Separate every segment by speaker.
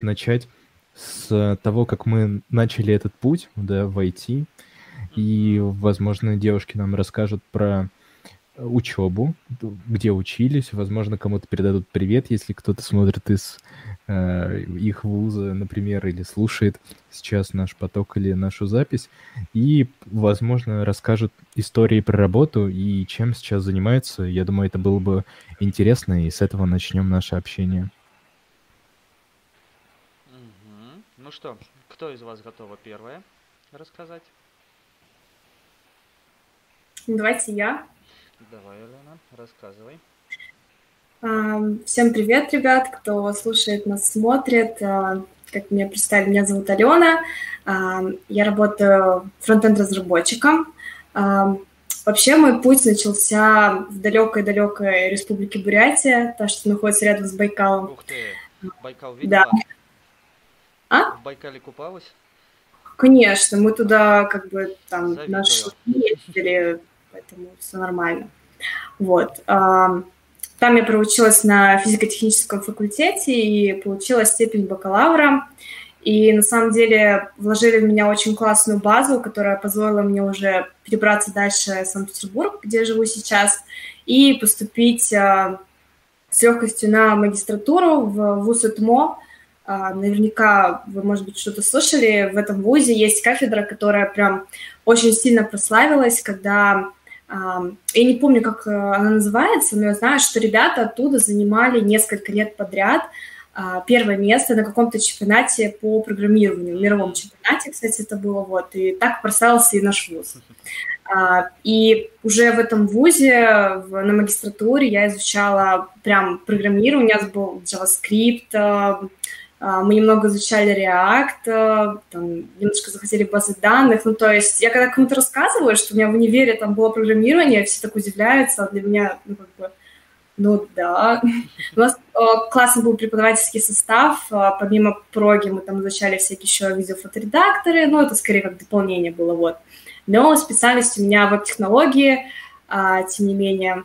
Speaker 1: начать с того, как мы начали этот путь да, в IT. И, возможно, девушки нам расскажут про учебу, где учились, возможно, кому-то передадут привет, если кто-то смотрит из э, их вуза, например, или слушает сейчас наш поток или нашу запись, и, возможно, расскажут истории про работу и чем сейчас занимаются. Я думаю, это было бы интересно, и с этого начнем наше общение.
Speaker 2: Ну что, кто из вас готова первая рассказать?
Speaker 3: Давайте я.
Speaker 2: Давай, Елена, рассказывай.
Speaker 3: Всем привет, ребят, кто слушает нас, смотрит. А, как меня представили, меня зовут Алена. Я работаю фронтенд-разработчиком. Вообще мой путь начался в далекой-далекой республике Бурятия, та, что находится рядом с Байкалом.
Speaker 2: Ух ты, Байкал видела? Да.
Speaker 3: А?
Speaker 2: В Байкале купалась?
Speaker 3: Конечно, мы туда как бы там наши ездили, поэтому все нормально. Вот. Там я проучилась на физико-техническом факультете и получила степень бакалавра. И на самом деле вложили в меня очень классную базу, которая позволила мне уже перебраться дальше в Санкт-Петербург, где я живу сейчас, и поступить а, с легкостью на магистратуру в ВУЗ ИТМО. А, наверняка вы, может быть, что-то слышали. В этом ВУЗе есть кафедра, которая прям очень сильно прославилась, когда я не помню, как э, она называется, но я знаю, что ребята оттуда занимали несколько лет подряд а, первое место на каком-то чемпионате по программированию, мировом чемпионате, кстати, это было, вот, и так прославился и наш вуз. А, и уже в этом вузе, на магистратуре я изучала прям программирование, у нас был JavaScript, а, мы немного изучали React, э, там, немножко захотели базы данных. Ну, то есть я когда кому-то рассказываю, что у меня в универе там было программирование, все так удивляются, а для меня, ну, как бы, ну, да. У нас э, классный был преподавательский состав. Э, помимо проги мы там изучали всякие еще видеофоторедакторы, ну, это скорее как дополнение было, вот. Но специальность у меня веб-технологии, а, тем не менее.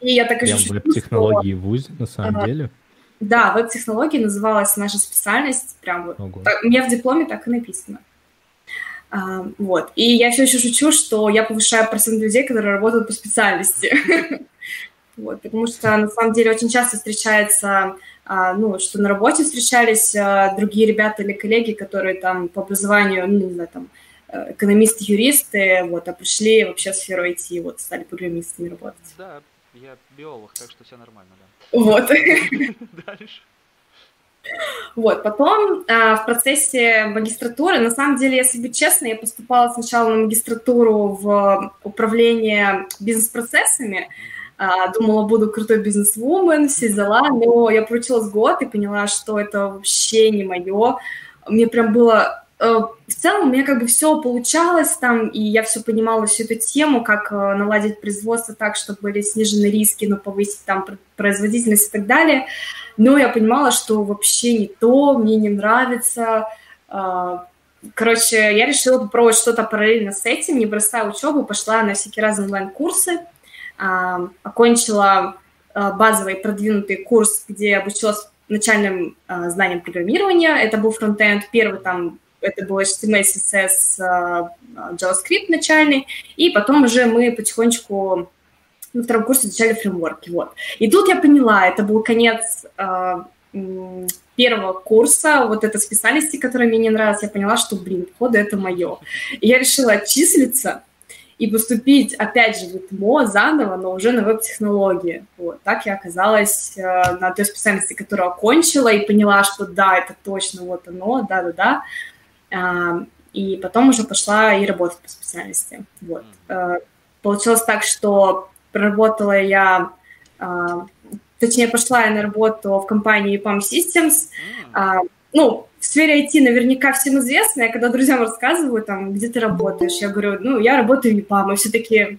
Speaker 1: И я так и веб-технологии в ВУЗе, на самом деле?
Speaker 3: Да, веб-технологии называлась наша специальность, прям вот. Ого. у меня в дипломе так и написано. А, вот. И я все еще шучу, что я повышаю процент людей, которые работают по специальности. Вот, потому что на самом деле очень часто встречается, а, ну, что на работе встречались а, другие ребята или коллеги, которые там по образованию, ну, не знаю, там, э, экономисты, юристы, вот, а пришли вообще в сферу IT, вот, стали программистами работать.
Speaker 2: Да, я биолог, так что все нормально, да.
Speaker 3: Вот. Дальше. Вот, потом а, в процессе магистратуры, на самом деле, если быть честной, я поступала сначала на магистратуру в управление бизнес-процессами, а, думала, буду крутой бизнес-вумен, все дела, но я проучилась год и поняла, что это вообще не мое. Мне прям было в целом у меня как бы все получалось там, и я все понимала всю эту тему, как э, наладить производство так, чтобы были снижены риски, но повысить там производительность и так далее. Но я понимала, что вообще не то, мне не нравится. Э, короче, я решила попробовать что-то параллельно с этим, не бросая учебу, пошла на всякие разные онлайн-курсы, окончила базовый продвинутый курс, где обучилась начальным знаниям программирования. Это был фронтенд. Первый там это был HTML, CSS, а, JavaScript начальный, и потом уже мы потихонечку на втором курсе изучали фреймворки, вот. И тут я поняла, это был конец э, первого курса, вот этой специальности, которая мне не нравилась, я поняла, что, блин, походу, это мое. И я решила отчислиться и поступить, опять же, в ИТМО заново, но уже на веб-технологии. Вот. Так я оказалась э, на той специальности, которую окончила, и поняла, что да, это точно вот оно, да-да-да. И потом уже пошла и работать по специальности. Вот. Э, получилось так, что проработала я, а, точнее, пошла я на работу в компании EPAM Systems. А, ну, в сфере IT наверняка всем известно. Я когда друзьям рассказываю, там, где ты работаешь, я говорю, ну, я работаю в EPAM, и все таки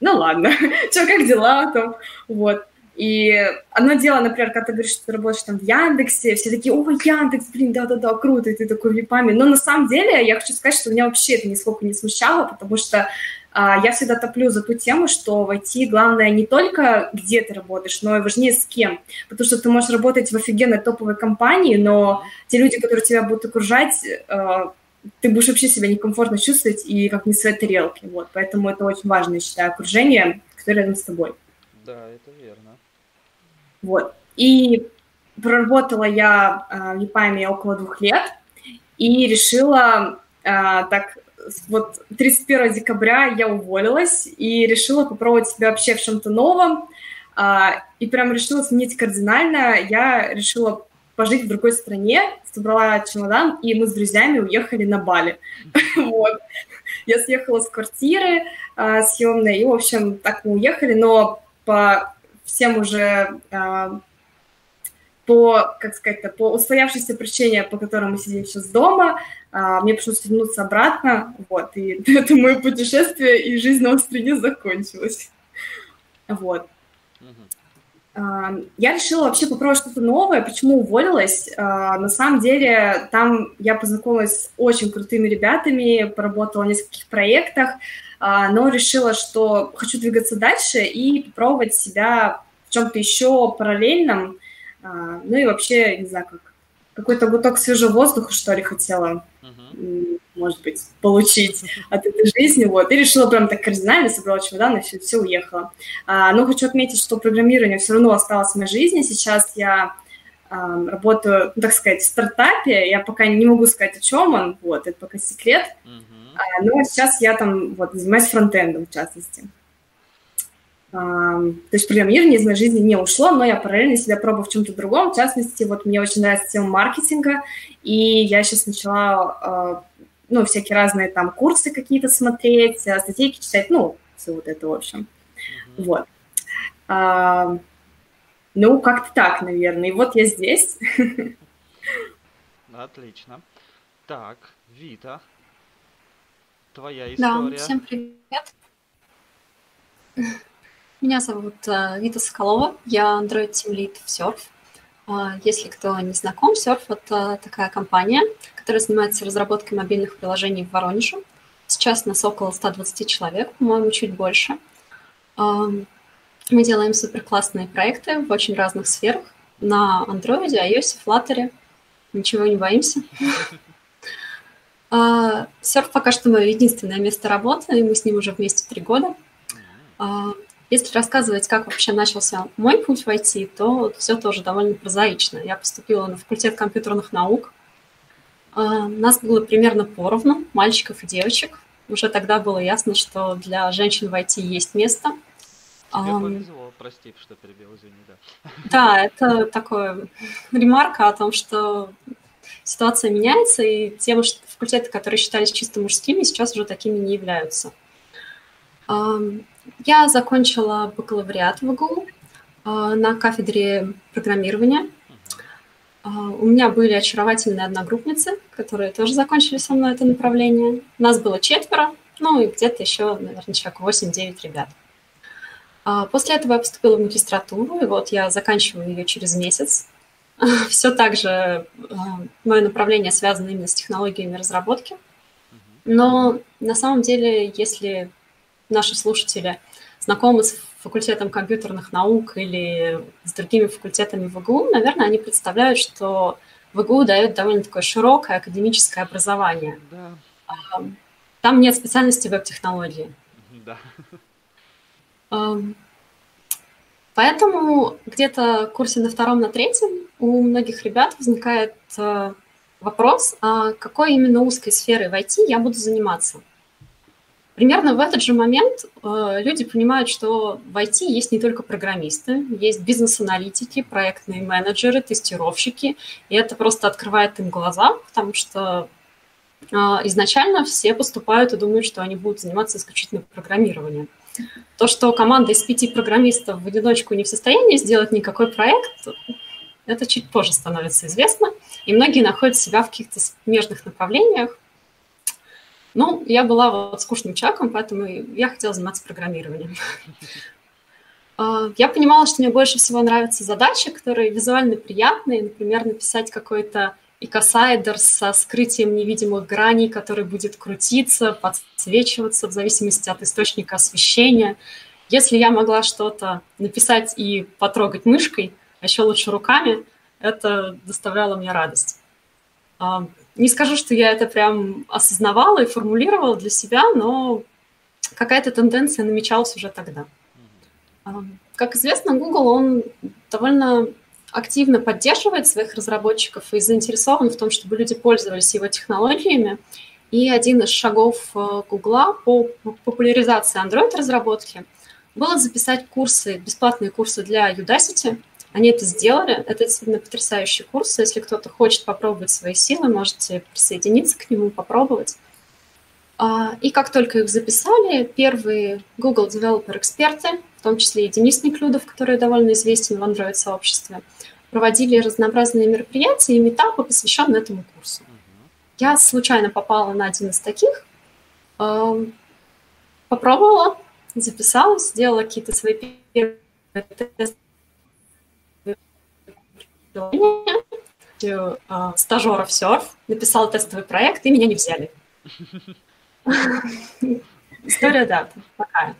Speaker 3: ну ладно, что, как дела там, вот. И одно дело, например, когда ты говоришь, что ты работаешь там в Яндексе, все такие, о, Яндекс, блин, да-да-да, круто, и ты такой в Випаме. Но на самом деле я хочу сказать, что меня вообще это нисколько не смущало, потому что а, я всегда топлю за ту тему, что в IT главное не только где ты работаешь, но и важнее с кем. Потому что ты можешь работать в офигенной топовой компании, но те люди, которые тебя будут окружать, а, ты будешь вообще себя некомфортно чувствовать и как не в своей тарелке. Вот. Поэтому это очень важно, я считаю, окружение, которое рядом с тобой.
Speaker 2: Да, это.
Speaker 3: Вот. И проработала я в ЕПАМе около двух лет и решила так вот 31 декабря я уволилась и решила попробовать себя вообще в чем-то новом. А, и прям решила сменить кардинально. Я решила пожить в другой стране, собрала чемодан, и мы с друзьями уехали на Бали. вот. Я съехала с квартиры а, съемной, и, в общем, так мы уехали, но по всем уже а, по, как сказать по устоявшейся причине, по которой мы сидим сейчас дома, а, мне пришлось вернуться обратно, вот, и это мое путешествие и жизнь на стране закончилась. Вот. А, я решила вообще попробовать что-то новое. Почему уволилась? На самом деле, там я познакомилась с очень крутыми ребятами, поработала в нескольких проектах, но решила, что хочу двигаться дальше и попробовать себя в чем-то еще параллельном, а, ну и вообще, не знаю, как какой-то гуток свежего воздуха, что ли, хотела, uh-huh. может быть, получить от этой жизни, вот, и решила прям так кардинально, собрала чемодан и все, все уехала. А, но хочу отметить, что программирование все равно осталось в моей жизни, сейчас я а, работаю, ну, так сказать, в стартапе, я пока не могу сказать, о чем он, вот, это пока секрет, uh-huh. А, но сейчас я там, вот, занимаюсь фронтендом, в частности. То есть программирование из моей жизни не ушло, но я параллельно себя пробую в чем-то другом. В частности, вот мне очень нравится тема маркетинга, и я сейчас начала, а, ну, всякие разные там курсы какие-то смотреть, а, статейки читать, ну, все вот это, в общем. Mm-hmm. Вот. А, ну, как-то так, наверное. И вот я здесь.
Speaker 2: Отлично. Так, Вита, твоя история.
Speaker 4: Да, всем привет. Меня зовут э, Вита Соколова, я Android Team Lead в Surf. А, если кто не знаком, Surf – это такая компания, которая занимается разработкой мобильных приложений в Воронеже. Сейчас нас около 120 человек, по-моему, чуть больше. А, мы делаем супер классные проекты в очень разных сферах. На Android, iOS, Flutter. Ничего не боимся. А, Surf пока что мое единственное место работы, и мы с ним уже вместе три года. Если рассказывать, как вообще начался мой путь в IT, то все тоже довольно прозаично. Я поступила на факультет компьютерных наук. А, нас было примерно поровну, мальчиков и девочек. Уже тогда было ясно, что для женщин в IT есть место.
Speaker 2: Тебе повезло, прости, что перебил, извини, да.
Speaker 4: Да, это такое ремарка о том, что ситуация меняется, и те факультеты, которые считались чисто мужскими, сейчас уже такими не являются. Я закончила бакалавриат в ИГУ а, на кафедре программирования. А, у меня были очаровательные одногруппницы, которые тоже закончили со мной это направление. Нас было четверо, ну и где-то еще, наверное, человек 8-9 ребят. А, после этого я поступила в магистратуру, и вот я заканчиваю ее через месяц. Все так же мое направление связано именно с технологиями разработки. Но на самом деле, если наши слушатели знакомы с факультетом компьютерных наук или с другими факультетами в ИГУ, наверное, они представляют, что в ИГУ дают довольно такое широкое академическое образование. Да. Там нет специальности веб-технологии. Да. Поэтому где-то в курсе на втором, на третьем у многих ребят возникает э, вопрос, а какой именно узкой сферой в IT я буду заниматься. Примерно в этот же момент э, люди понимают, что в IT есть не только программисты, есть бизнес-аналитики, проектные менеджеры, тестировщики, и это просто открывает им глаза, потому что э, изначально все поступают и думают, что они будут заниматься исключительно программированием. То, что команда из пяти программистов в одиночку не в состоянии сделать никакой проект, это чуть позже становится известно, и многие находят себя в каких-то смежных направлениях, ну, я была вот скучным человеком, поэтому я хотела заниматься программированием. А, я понимала, что мне больше всего нравятся задачи, которые визуально приятные, например, написать какой-то икосайдер со скрытием невидимых граней, который будет крутиться, подсвечиваться в зависимости от источника освещения. Если я могла что-то написать и потрогать мышкой, а еще лучше руками, это доставляло мне радость. А, не скажу, что я это прям осознавала и формулировала для себя, но какая-то тенденция намечалась уже тогда. Как известно, Google, он довольно активно поддерживает своих разработчиков и заинтересован в том, чтобы люди пользовались его технологиями. И один из шагов э, Google по популяризации Android-разработки было записать курсы, бесплатные курсы для Udacity. Они это сделали. Это действительно потрясающий курс. Если кто-то хочет попробовать свои силы, можете присоединиться к нему, попробовать. А, и как только их записали, первые Google Developer эксперты, в том числе и Денис Неклюдов, который довольно известен в Android-сообществе, проводили разнообразные мероприятия и метапы, посвященные этому курсу. Я случайно попала на один из таких, а, попробовала, записалась, сделала какие-то свои первые тесты а, стажеров серф, написала тестовый проект, и меня не взяли. История, да, такая.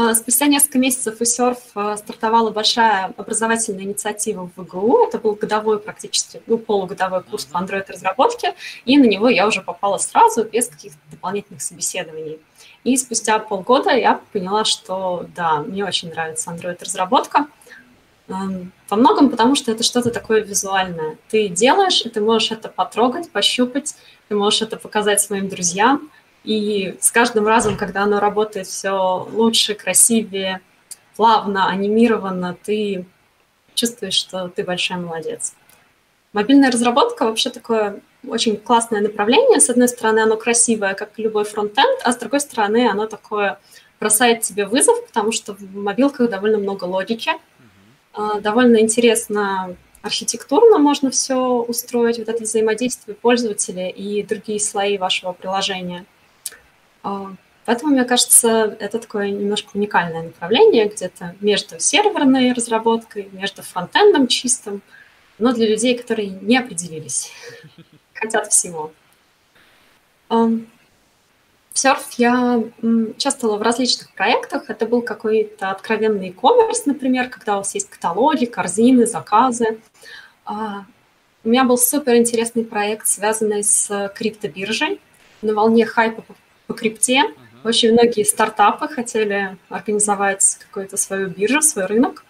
Speaker 4: А, спустя несколько месяцев у Surf а, стартовала большая образовательная инициатива в ВГУ. Это был годовой практически, ну, полугодовой курс по Android-разработке, и на него я уже попала сразу, без каких-то дополнительных собеседований. И спустя полгода я поняла, что да, мне очень нравится Android-разработка. Во многом потому, что это что-то такое визуальное. Ты делаешь, и ты можешь это потрогать, пощупать, ты можешь это показать своим друзьям, и с каждым разом, когда оно работает все лучше, красивее, плавно, анимированно, ты чувствуешь, что ты большая молодец. Мобильная разработка вообще такое очень классное направление. С одной стороны, оно красивое, как любой фронтенд, а с другой стороны, оно такое бросает тебе вызов, потому что в мобилках довольно много логики. Mm-hmm. Довольно интересно архитектурно можно все устроить, вот это взаимодействие пользователя и другие слои вашего приложения. А, поэтому, мне кажется, это такое немножко уникальное направление, где-то между серверной разработкой, между фронтендом чистым, но для людей, которые не определились, хотят всего. В Surf я участвовала в различных проектах. Это был какой-то откровенный e-commerce, например, когда у вас есть каталоги, корзины, заказы. А, у меня был супер интересный проект, связанный с криптобиржей. На волне хайпа по, крипте очень многие стартапы хотели организовать какую-то свою биржу, свой рынок.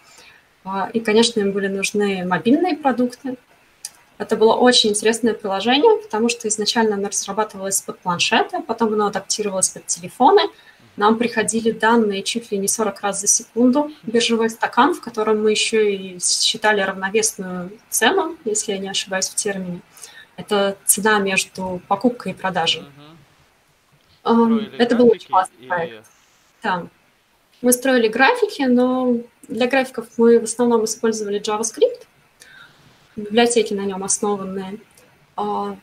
Speaker 4: А, и, конечно, им были нужны мобильные продукты. Это было очень интересное приложение, потому что изначально оно разрабатывалось под планшеты, потом оно адаптировалось под телефоны. Нам приходили данные чуть ли не 40 раз за секунду, биржевой стакан, в котором мы еще и считали равновесную цену, если я не ошибаюсь в термине. Это цена между покупкой и продажей. Угу. Это был очень классный и... проект. Да. Мы строили графики, но для графиков мы в основном использовали JavaScript библиотеки на нем основанные. А,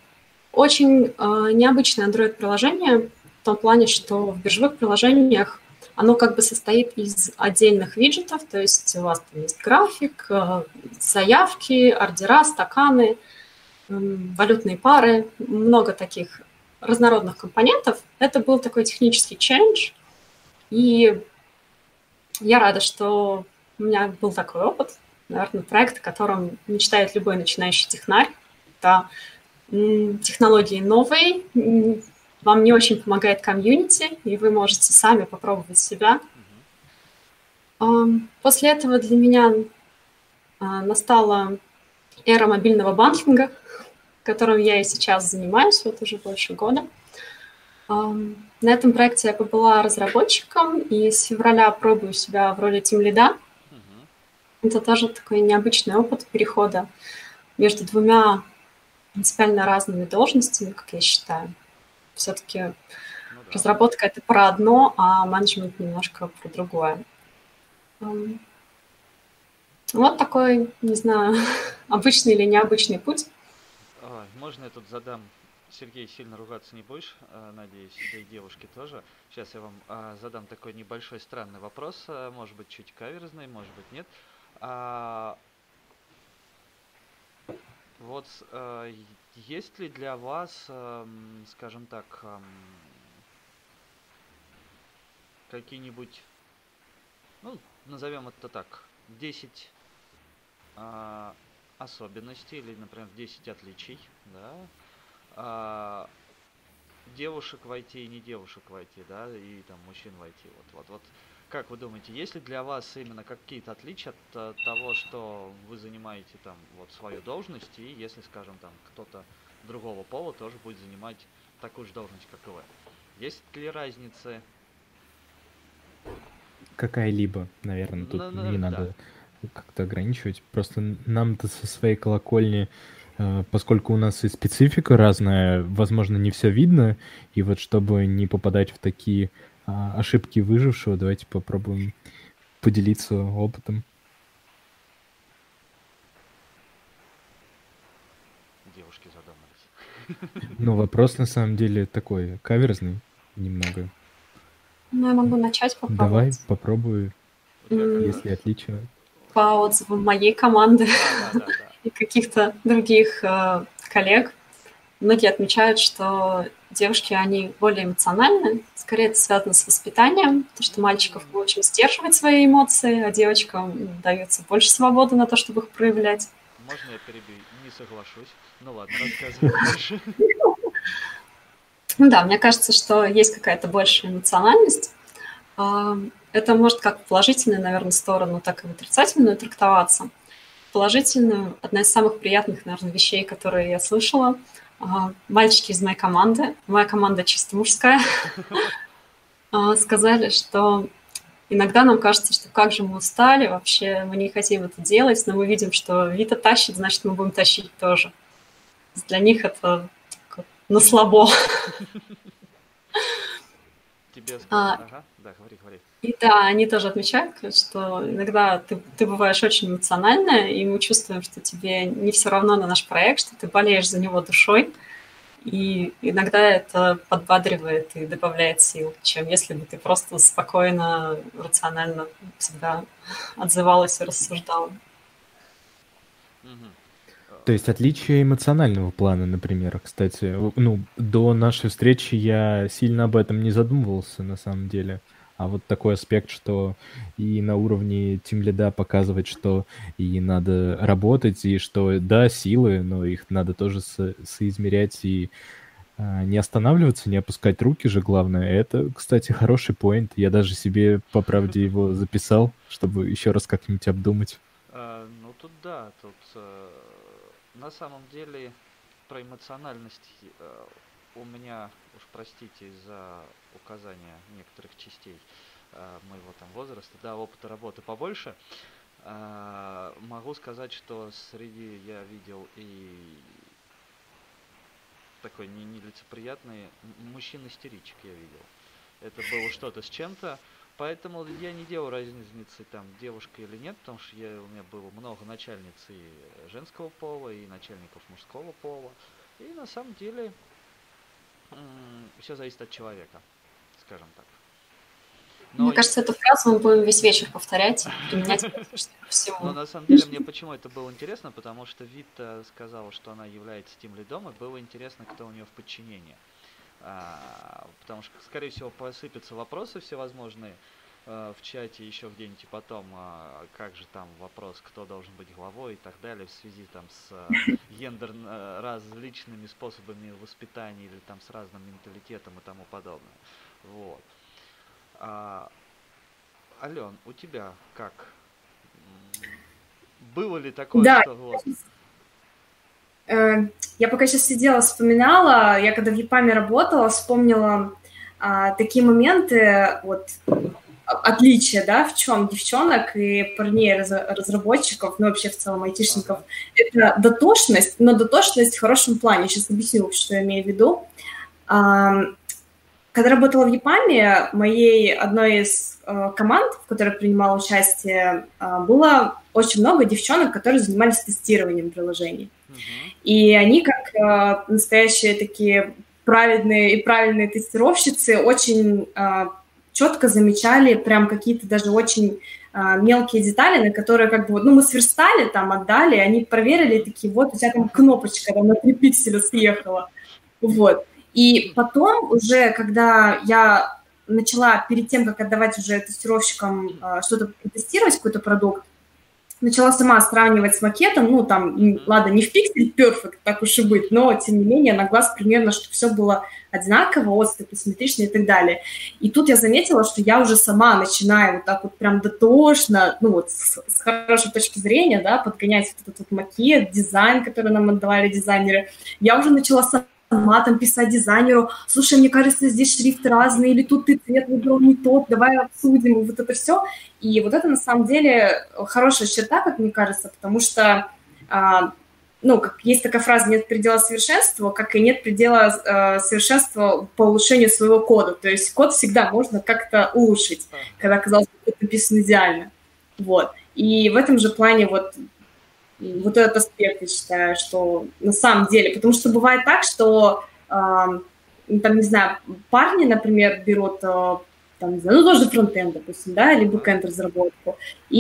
Speaker 4: очень а, необычное Android-приложение в том плане, что в биржевых приложениях оно как бы состоит из отдельных виджетов, то есть у вас там есть график, а, заявки, ордера, стаканы, валютные пары, много таких разнородных компонентов. Это был такой технический челлендж, и я рада, что у меня был такой опыт наверное, проект, о котором мечтает любой начинающий технарь. Это технологии новые, вам не очень помогает комьюнити, и вы можете сами попробовать себя. После этого для меня а, настала эра мобильного банкинга, которым я и сейчас занимаюсь вот уже больше года. На этом проекте я побыла разработчиком, и с февраля пробую себя в роли тимлида. Это тоже такой необычный опыт перехода между двумя принципиально разными должностями, как я считаю. Все-таки ну, да. разработка это про одно, а менеджмент немножко про другое. Вот такой, не знаю, обычный или необычный путь.
Speaker 2: Можно я тут задам Сергей, сильно ругаться не будешь, э, надеюсь, да и девушки тоже. Сейчас я вам а, задам такой небольшой странный вопрос, э, может быть, чуть каверзный, может быть, нет. А, вот а, есть ли для вас, скажем так, какие-нибудь, ну, назовем это так, 10 а, особенностей или, например, 10 отличий, да, а, девушек войти и не девушек войти, да, и там мужчин войти. Вот, вот, вот. Как вы думаете, есть ли для вас именно какие-то отличия от э, того, что вы занимаете там вот свою должность, и если, скажем, там кто-то другого пола тоже будет занимать такую же должность, как и вы? Есть ли разницы?
Speaker 1: Какая-либо, наверное, тут ну, не да. надо как-то ограничивать. Просто нам-то со своей колокольни Э, поскольку у нас и специфика разная, возможно, не все видно, и вот чтобы не попадать в такие а, ошибки выжившего, давайте попробуем поделиться опытом.
Speaker 2: Девушки задумались.
Speaker 1: Ну, вопрос на самом деле такой каверзный немного.
Speaker 4: Ну, я могу начать попробовать.
Speaker 1: Давай, попробуй, mm. если отличия.
Speaker 4: По отзывам моей команды. Да, да, да и каких-то других э, коллег, многие отмечают, что девушки, они более эмоциональны, скорее это связано с воспитанием, потому что мальчиков очень сдерживать свои эмоции, а девочкам дается больше свободы на то, чтобы их проявлять.
Speaker 2: Можно я перебью? Не соглашусь. Ну ладно, рассказывай дальше.
Speaker 4: Ну да, мне кажется, что есть какая-то большая эмоциональность. А, это может как в положительную, наверное, сторону, так и в отрицательную трактоваться положительную. Одна из самых приятных, наверное, вещей, которые я слышала. Мальчики из моей команды, моя команда чисто мужская, а, сказали, что иногда нам кажется, что как же мы устали, вообще мы не хотим это делать, но мы видим, что Вита тащит, значит, мы будем тащить тоже. Для них это на слабо.
Speaker 2: Тебе а, ага, да, говори, говори.
Speaker 4: И да, они тоже отмечают, что иногда ты, ты бываешь очень эмоциональная, и мы чувствуем, что тебе не все равно на наш проект, что ты болеешь за него душой. И иногда это подбадривает и добавляет сил, чем если бы ты просто спокойно, рационально всегда отзывалась и рассуждала.
Speaker 1: То есть отличие эмоционального плана, например, кстати. Ну, до нашей встречи я сильно об этом не задумывался, на самом деле. А вот такой аспект, что и на уровне тимлида показывать, что и надо работать, и что, да, силы, но их надо тоже со- соизмерять и а, не останавливаться, не опускать руки же, главное. Это, кстати, хороший поинт. Я даже себе, по правде, его записал, чтобы еще раз как-нибудь обдумать.
Speaker 2: А, ну, тут да, тут э, на самом деле про эмоциональность э, у меня, уж простите за указания некоторых частей э, моего там возраста, да, опыта работы побольше, э, могу сказать, что среди я видел и такой не нелицеприятный мужчина-истеричек я видел. Это было что-то с чем-то, поэтому я не делал разницы там девушка или нет, потому что я, у меня было много начальниц и женского пола, и начальников мужского пола. И на самом деле все зависит от человека, скажем так.
Speaker 4: Но мне кажется, эту фразу мы будем весь вечер повторять, применять всему.
Speaker 2: Но на самом деле мне почему это было интересно, потому что Вита сказала, что она является тем лидом, и было интересно, кто у нее в подчинении. А, потому что, скорее всего, посыпятся вопросы всевозможные в чате еще где-нибудь потом, а, как же там вопрос, кто должен быть главой и так далее в связи там с э, гендер э, различными способами воспитания или там с разным менталитетом и тому подобное. Вот. А, Ален, у тебя как? Было ли такое,
Speaker 3: да.
Speaker 2: что вот...
Speaker 3: Э, я пока сейчас сидела, вспоминала, я когда в ЕПАМе работала, вспомнила а, такие моменты, вот, отличия, да, в чем девчонок и парней разработчиков, ну, вообще в целом айтишников, это дотошность, но дотошность в хорошем плане. Сейчас объясню, что я имею в виду. Когда работала в ЕПАМе, моей одной из э, команд, в которой принимала участие, э, было очень много девчонок, которые занимались тестированием приложений. И они, как э, настоящие такие праведные и правильные тестировщицы, очень четко замечали прям какие-то даже очень э, мелкие детали, на которые как бы, ну, мы сверстали, там, отдали, они проверили, такие, вот, у тебя там кнопочка там, на 3 пикселя съехала. Вот. И потом уже, когда я начала перед тем, как отдавать уже тестировщикам э, что-то тестировать, какой-то продукт, начала сама сравнивать с макетом, ну, там, ладно, не в пиксель перфект, так уж и быть, но, тем не менее, на глаз примерно, чтобы все было одинаково, отступы симметричные и так далее. И тут я заметила, что я уже сама начинаю вот так вот прям дотошно, ну, вот с, с хорошей точки зрения, да, подгонять вот этот вот макет, дизайн, который нам отдавали дизайнеры. Я уже начала сама матом писать дизайнеру, слушай, мне кажется, здесь шрифт разный, или тут ты цвет выбрал не тот, давай обсудим, вот это все. И вот это на самом деле хорошая черта, как мне кажется, потому что, а, ну, как есть такая фраза, нет предела совершенства, как и нет предела а, совершенства по улучшению своего кода. То есть код всегда можно как-то улучшить, когда, казалось бы, это написано идеально. Вот. И в этом же плане вот вот этот аспект, я считаю, что на самом деле, потому что бывает так, что э, там, не знаю, парни, например, берут э, там, не знаю, ну, тоже фронтенд, допустим, да, или бэкенд разработку. И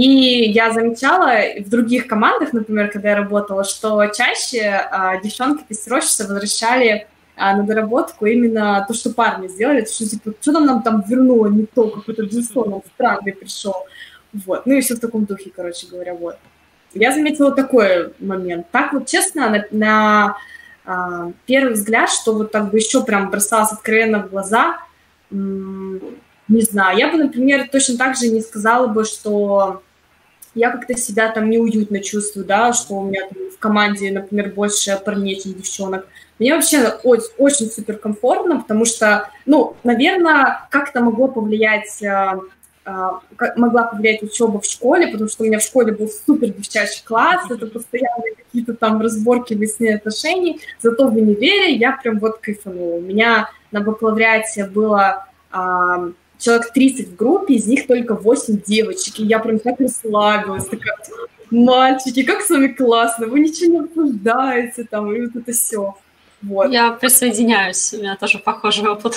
Speaker 3: я замечала в других командах, например, когда я работала, что чаще э, девчонки-тестировщицы возвращали а, на доработку именно то, что парни сделали, то, что, типа, что нам, нам там вернуло не то, какой-то нам странный пришел. Вот, ну и все в таком духе, короче говоря, вот. Я заметила такой момент. Так вот, честно, на, на а, первый взгляд, что вот так бы еще прям бросалось откровенно в глаза, не знаю. Я бы, например, точно так же не сказала бы, что я как-то себя там неуютно чувствую, да, что у меня там в команде, например, больше парней, чем девчонок. Мне вообще очень, очень супер комфортно, потому что, ну, наверное, как-то могло повлиять а, могла повлиять учеба в школе, потому что у меня в школе был супер девчачий класс, это постоянные какие-то там разборки, выяснения отношений, зато в универе я прям вот кайфанула. У меня на бакалавриате было а, человек 30 в группе, из них только 8 девочек, и я прям так расслабилась, такая, мальчики, как с вами классно, вы ничего не обсуждаете, там, и вот это все.
Speaker 4: Вот. Я присоединяюсь, у меня тоже похожий опыт.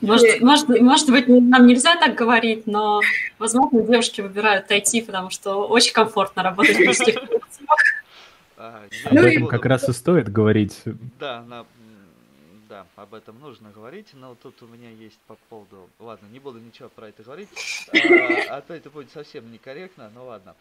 Speaker 4: Может, может, может быть, нам нельзя так говорить, но, возможно, девушки выбирают IT, потому что очень комфортно работать в мужских
Speaker 1: Об этом как раз и стоит говорить.
Speaker 2: Да, на, да, об этом нужно говорить, но тут у меня есть по поводу... Ладно, не буду ничего про это говорить, а, а то это будет совсем некорректно, но ладно.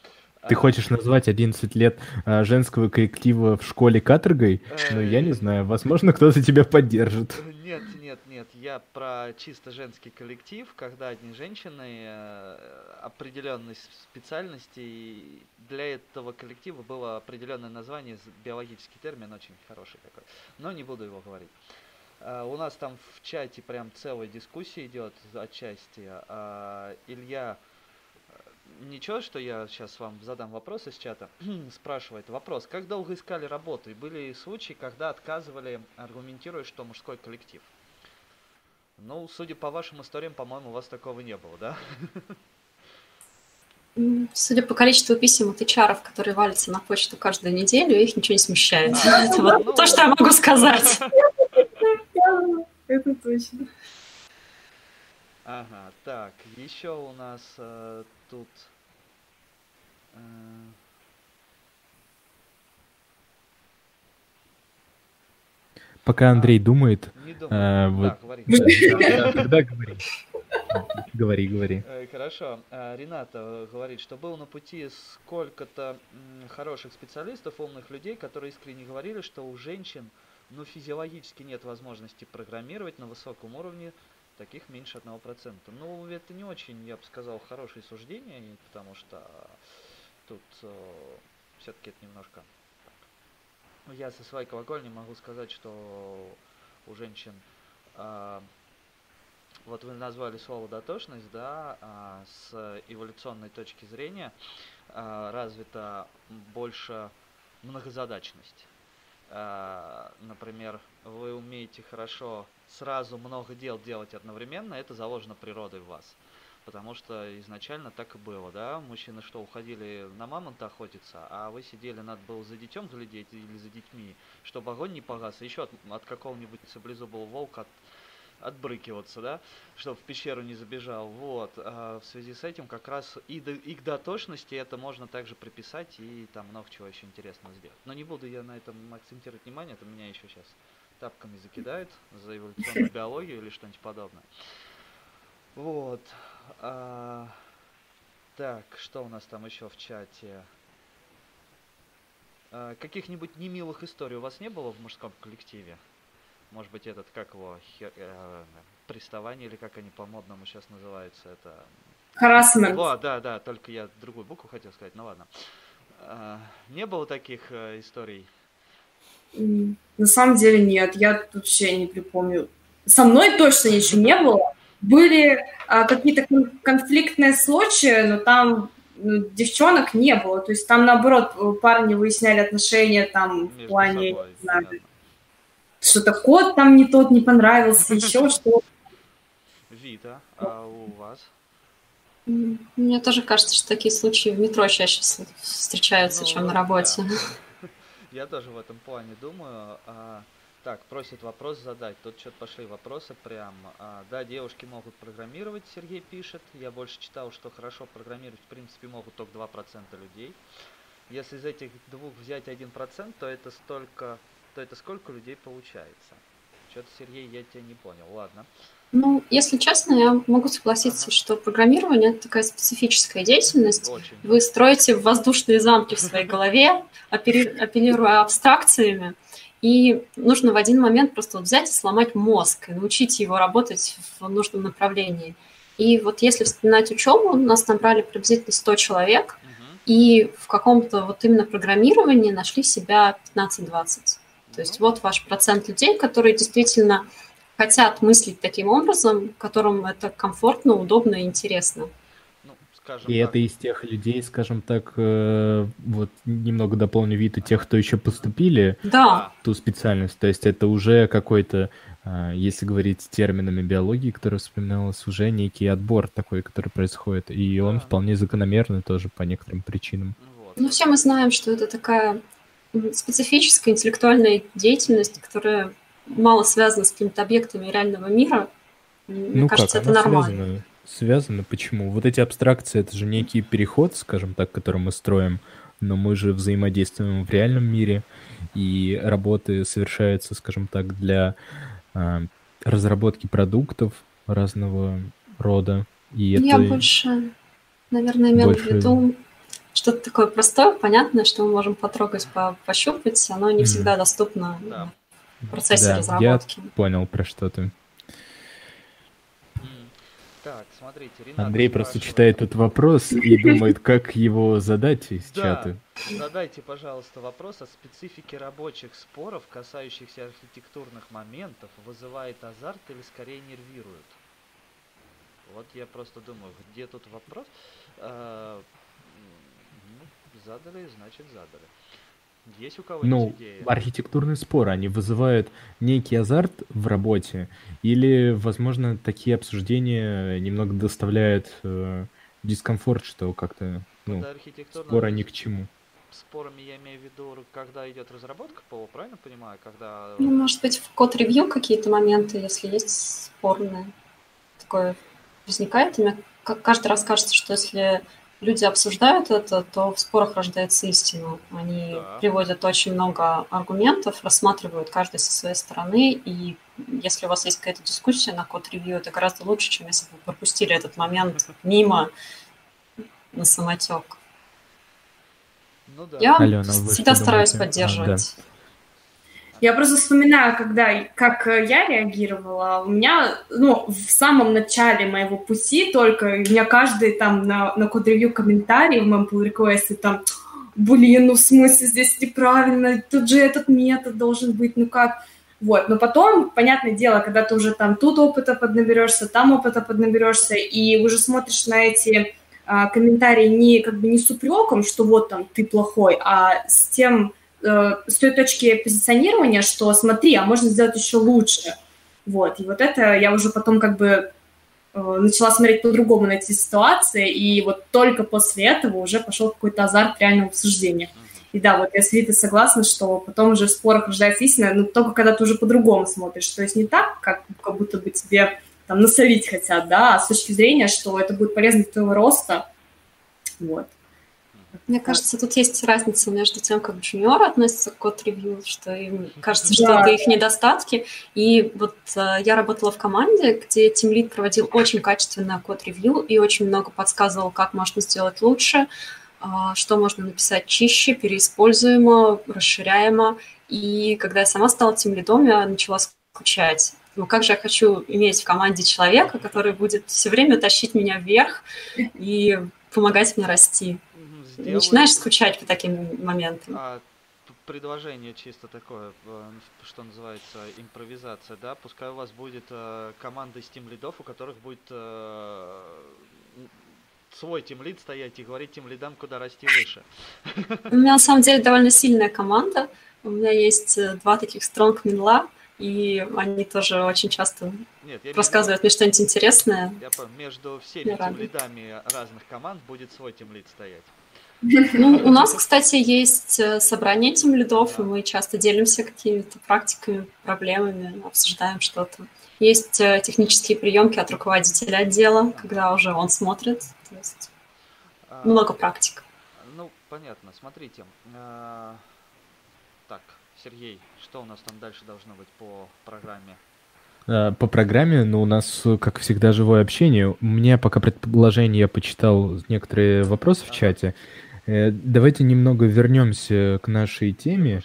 Speaker 1: Ты хочешь назвать 11 лет а, женского коллектива в школе каторгой? Ну, я не знаю, возможно, кто-то тебя поддержит.
Speaker 2: Нет, нет, нет, я про чисто женский коллектив, когда одни женщины э, определенной специальности, для этого коллектива было определенное название, биологический термин очень хороший такой, но не буду его говорить. Uh, у нас там в чате прям целая дискуссия идет отчасти. Илья Ничего, что я сейчас вам задам вопрос из чата. Спрашивает вопрос. Как долго искали работу? И были случаи, когда отказывали, аргументируя, что мужской коллектив? Ну, судя по вашим историям, по-моему, у вас такого не было, да?
Speaker 4: Судя по количеству писем от HR, которые валятся на почту каждую неделю, их ничего не смущает. Это вот ну, то, что я могу сказать.
Speaker 3: Это точно.
Speaker 2: Ага, так, еще у нас э, тут э,
Speaker 1: Пока Андрей а, думает,
Speaker 2: не думаю.
Speaker 1: Э, вот, да, говори. Тогда говори. Говори, говори.
Speaker 2: Э, хорошо. Рената говорит, что был на пути сколько-то хороших специалистов, умных людей, которые искренне говорили, что у женщин ну, физиологически нет возможности программировать на высоком уровне таких меньше 1%. Ну, это не очень, я бы сказал, хорошее суждение, потому что тут э, все-таки это немножко... Я со своей колокольни могу сказать, что у женщин... Э, вот вы назвали слово дотошность, да, э, с эволюционной точки зрения э, развита больше многозадачность. Э, например, вы умеете хорошо сразу много дел делать одновременно, это заложено природой в вас. Потому что изначально так и было, да? Мужчины что, уходили на мамонта охотиться, а вы сидели, надо было за детем глядеть или за детьми, чтобы огонь не погас, а еще от, от какого-нибудь саблезубого волка от, отбрыкиваться, да, чтобы в пещеру не забежал. Вот. А в связи с этим как раз и, до, и к дотошности это можно также приписать и там много чего еще интересного сделать. Но не буду я на этом акцентировать внимание, это меня еще сейчас тапками закидают за эволюционную биологию или что-нибудь подобное. Вот. А, так, что у нас там еще в чате? А, каких-нибудь немилых историй у вас не было в мужском коллективе? Может быть, этот, как его, хер, э, приставание, или как они по-модному сейчас называются, это...
Speaker 3: Харасмент.
Speaker 2: О, да, да, только я другую букву хотел сказать, ну ладно. А, не было таких э, историй?
Speaker 3: На самом деле нет, я вообще не припомню. Со мной точно ничего не было. Были а, какие-то конфликтные случаи, но там ну, девчонок не было. То есть там, наоборот, парни выясняли отношения там Между в плане, собой, не знаю, что-то кот там не тот не понравился, еще что
Speaker 2: Вита, а у вас?
Speaker 4: Мне тоже кажется, что такие случаи в метро чаще встречаются, ну, чем на работе.
Speaker 2: Да. Я тоже в этом плане думаю. А, так, просит вопрос задать. Тут что-то пошли вопросы прям. А, да, девушки могут программировать, Сергей пишет. Я больше читал, что хорошо программировать, в принципе, могут только 2% людей. Если из этих двух взять 1%, то это столько то это сколько людей получается? Что-то, Сергей, я тебя не понял. Ладно.
Speaker 4: Ну, если честно, я могу согласиться, что программирование это такая специфическая деятельность. Вы строите воздушные замки в своей голове, апеллируя абстракциями, и нужно в один момент просто вот взять и сломать мозг и научить его работать в нужном направлении. И вот если вспоминать учебу, нас набрали приблизительно 100 человек, и в каком-то вот именно программировании нашли себя 15-20. То есть вот ваш процент людей, которые действительно хотят мыслить таким образом, которым это комфортно, удобно и интересно.
Speaker 1: Ну, и так. это из тех людей, скажем так, э, вот немного дополню вид и тех, кто еще поступили
Speaker 4: да.
Speaker 1: в ту специальность. То есть это уже какой-то, э, если говорить терминами биологии, который вспоминалось, уже некий отбор такой, который происходит. И он да. вполне закономерный тоже по некоторым причинам.
Speaker 4: Ну, все мы знаем, что это такая специфическая интеллектуальная деятельность, которая мало связана с какими-то объектами реального мира. Мне
Speaker 1: ну
Speaker 4: кажется,
Speaker 1: как,
Speaker 4: это нормально.
Speaker 1: Связана, связана. Почему? Вот эти абстракции, это же некий переход, скажем так, который мы строим, но мы же взаимодействуем в реальном мире, и работы совершаются, скажем так, для э, разработки продуктов разного рода. И
Speaker 4: Я это больше, наверное, имела больше... в виду что-то такое простое, понятное, что мы можем потрогать, по пощупать, оно не всегда доступно да. В процессе да, разработки.
Speaker 1: Я понял, про что ты.
Speaker 2: Так, смотрите,
Speaker 1: Ренат Андрей просто читает этот вопрос и думает, как его задать из
Speaker 2: да.
Speaker 1: чата.
Speaker 2: Задайте, пожалуйста, вопрос о специфике рабочих споров, касающихся архитектурных моментов, вызывает азарт или скорее нервирует. Вот я просто думаю, где тут вопрос? А, Задали, значит задали. Есть у кого
Speaker 1: ну, идеи? архитектурный спор, они вызывают некий азарт в работе, или, возможно, такие обсуждения немного доставляют э, дискомфорт, что как-то, ну, спора ни к чему.
Speaker 2: Спорами я имею в виду, когда идет разработка ПО, правильно понимаю? Когда...
Speaker 4: Ну, может быть, в код-ревью какие-то моменты, если есть спорные, такое возникает. И мне каждый раз кажется, что если люди обсуждают это, то в спорах рождается истина. Они да. приводят очень много аргументов, рассматривают каждый со своей стороны, и если у вас есть какая-то дискуссия на код-ревью, это гораздо лучше, чем если бы вы пропустили этот момент мимо на самотек. Ну, да. Я Алена, всегда стараюсь поддерживать. А, да.
Speaker 3: Я просто вспоминаю, когда, как я реагировала. У меня, ну, в самом начале моего пути только, у меня каждый там на, на код-ревью комментарий в моем pull request там, блин, ну в смысле здесь неправильно, тут же этот метод должен быть, ну как? Вот, но потом, понятное дело, когда ты уже там тут опыта поднаберешься, там опыта поднаберешься, и уже смотришь на эти а, комментарии не как бы не с упреком, что вот там ты плохой, а с тем, Э, с той точки позиционирования, что смотри, а можно сделать еще лучше. Вот, и вот это я уже потом как бы начала смотреть по-другому на эти ситуации, и вот только после этого уже пошел какой-то азарт реального обсуждения. И да, вот я с Витой согласна, что потом уже в спорах рождается истина, но только когда ты уже по-другому смотришь. То есть не так, как, как будто бы тебе там насолить хотят, да, а с точки зрения, что это будет полезно для твоего роста. Вот.
Speaker 4: Мне кажется, тут есть разница между тем, как джуниоры относятся к код-ревью, что им кажется, что да. это их недостатки. И вот э, я работала в команде, где Team Lead проводил очень качественное код-ревью и очень много подсказывал, как можно сделать лучше, а, что можно написать чище, переиспользуемо, расширяемо. И когда я сама стала тем лидом, я начала скучать. Ну, как же я хочу иметь в команде человека, который будет все время тащить меня вверх и помогать мне расти. Сделать... Начинаешь скучать по таким моментам. А,
Speaker 2: предложение чисто такое, э, что называется, импровизация, да? Пускай у вас будет э, команда из тим лидов, у которых будет э, свой тимлид стоять и говорить тем лидам, куда расти выше.
Speaker 4: У меня на самом деле довольно сильная команда. У меня есть э, два таких стронг минла, и они тоже очень часто Нет, рассказывают мне что-нибудь интересное.
Speaker 2: Я понял, между всеми тимлидами разных команд будет свой тимлид стоять.
Speaker 4: Ну, у нас, кстати, есть э, собрание тем лидов, и мы часто делимся какими-то практиками, проблемами, обсуждаем что-то. Есть э, технические приемки от руководителя отдела, когда уже он смотрит. То есть а, много практик.
Speaker 2: Ну, понятно. Смотрите. А, так, Сергей, что у нас там дальше должно быть по программе?
Speaker 1: По программе, ну, у нас, как всегда, живое общение. У меня пока предположение, я почитал некоторые вопросы в чате. Э, давайте немного вернемся к нашей теме.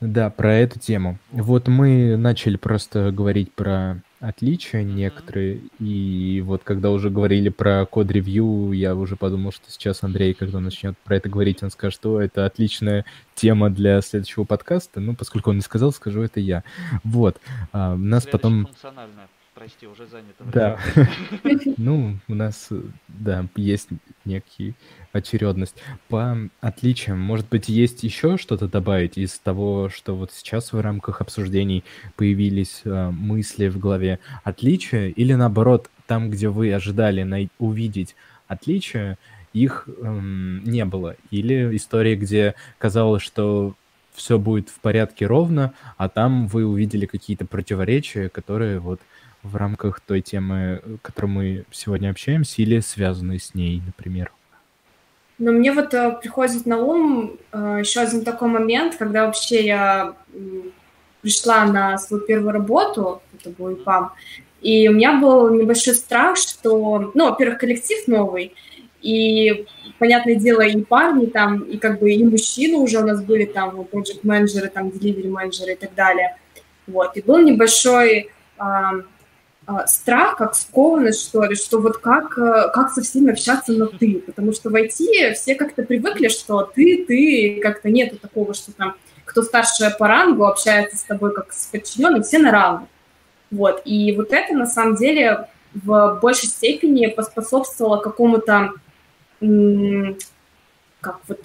Speaker 1: Да, про эту тему. Вот мы начали просто говорить про отличия некоторые, и вот когда уже говорили про код-ревью, я уже подумал, что сейчас Андрей, когда начнет про это говорить, он скажет, что это отличная тема для следующего подкаста. Ну, поскольку он не сказал, скажу это я. Вот. А, нас потом...
Speaker 2: Прости, уже занято.
Speaker 1: Да. Ну, у нас, да, есть некий очередность. По отличиям, может быть, есть еще что-то добавить из того, что вот сейчас в рамках обсуждений появились э, мысли в голове отличия, или наоборот, там, где вы ожидали увидеть отличия, их эм, не было. Или история, где казалось, что все будет в порядке ровно, а там вы увидели какие-то противоречия, которые вот в рамках той темы, которой мы сегодня общаемся, или связанные с ней, например.
Speaker 3: Но мне вот э, приходит на ум э, еще один такой момент, когда вообще я пришла на свою первую работу, это был ИПАМ, и у меня был небольшой страх, что, ну, во-первых, коллектив новый, и, понятное дело, и парни там, и как бы и мужчины уже у нас были там, project менеджеры там, delivery менеджеры и так далее. Вот, и был небольшой а, страх, как скованность, что ли, что вот как, э, как со всеми общаться на «ты», потому что в IT все как-то привыкли, что ты, ты, как-то нету такого, что там кто старше по рангу общается с тобой как с подчиненным, все на равных. Вот, и вот это на самом деле в большей степени поспособствовало какому-то, как вот,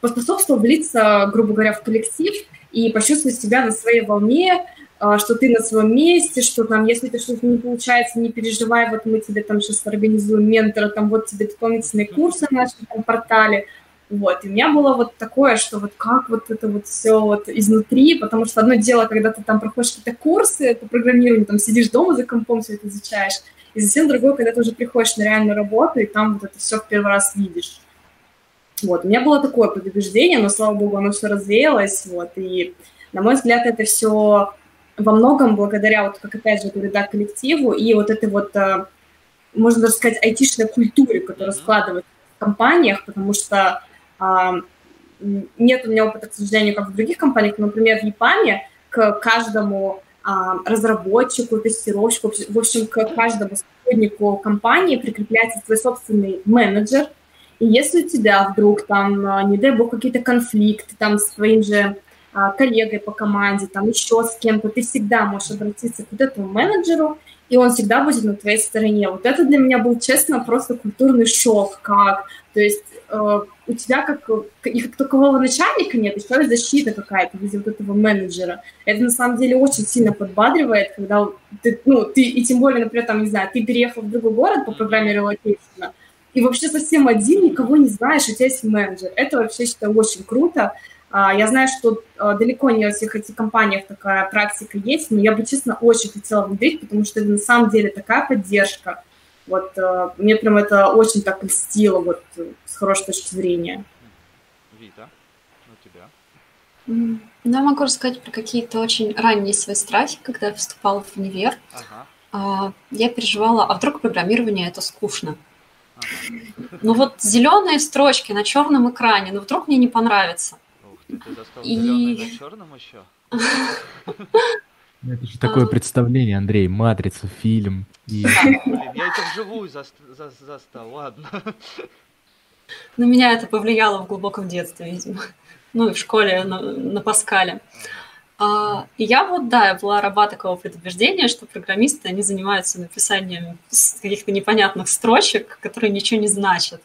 Speaker 3: поспособствовало влиться, грубо говоря, в коллектив и почувствовать себя на своей волне, а, что ты на своем месте, что там, если ты что-то не получается, не переживай, вот мы тебе там сейчас организуем ментора, там вот тебе дополнительные курсы на нашем там, портале, вот, и у меня было вот такое, что вот как вот это вот все вот изнутри, потому что одно дело, когда ты там проходишь какие-то курсы по программированию, там сидишь дома за компом, все это изучаешь, и совсем другое, когда ты уже приходишь на реальную работу, и там вот это все в первый раз видишь. Вот, у меня было такое предубеждение, но, слава богу, оно все развеялось, вот, и, на мой взгляд, это все во многом благодаря, вот как опять же говорю, да, коллективу и вот этой вот, э, можно даже сказать, айтишной культуре, которая mm-hmm. складывается в компаниях, потому что а, нет у меня опыта, к сожалению, как в других компаниях, но, например, в ЕПАМе к каждому а, разработчику, тестировщику, в общем, к каждому сотруднику компании прикрепляется свой собственный менеджер, и если у тебя вдруг там, не дай бог, какие-то конфликты там с твоим же а, коллегой по команде, там еще с кем-то, ты всегда можешь обратиться к вот этому менеджеру, и он всегда будет на твоей стороне. Вот это для меня был, честно, просто культурный шок, как, то есть э, у тебя как, и как такового начальника нет, еще и защита какая-то в виде вот этого менеджера. Это на самом деле очень сильно подбадривает, когда ты, ну, ты, и тем более, например, там, не знаю, ты переехал в другой город по программе relocation а, и вообще совсем один, никого не знаешь, у тебя есть менеджер. Это вообще, считаю, очень круто. А, я знаю, что а, далеко не во всех этих компаниях такая практика есть, но я бы, честно, очень хотела внедрить, потому что это на самом деле такая поддержка. Вот а, мне прям это очень так льстило, вот с хорошей точки зрения.
Speaker 2: Вита, у тебя?
Speaker 4: Ну, я могу рассказать про какие-то очень ранние свои страхи, когда я вступала в универ. Ага. Я переживала, а вдруг программирование это скучно? Ага. Ну вот зеленые строчки на черном экране, ну вдруг мне не понравится.
Speaker 2: Ты достал и... на черном еще?
Speaker 1: Ну, это же такое а. представление, Андрей, матрица, фильм.
Speaker 2: И... Блин, я это вживую за, за, застал, ладно.
Speaker 4: На меня это повлияло в глубоком детстве, видимо. Ну и в школе на, на Паскале. А, и я вот, да, я была раба такого предубеждения, что программисты, они занимаются написанием каких-то непонятных строчек, которые ничего не значат.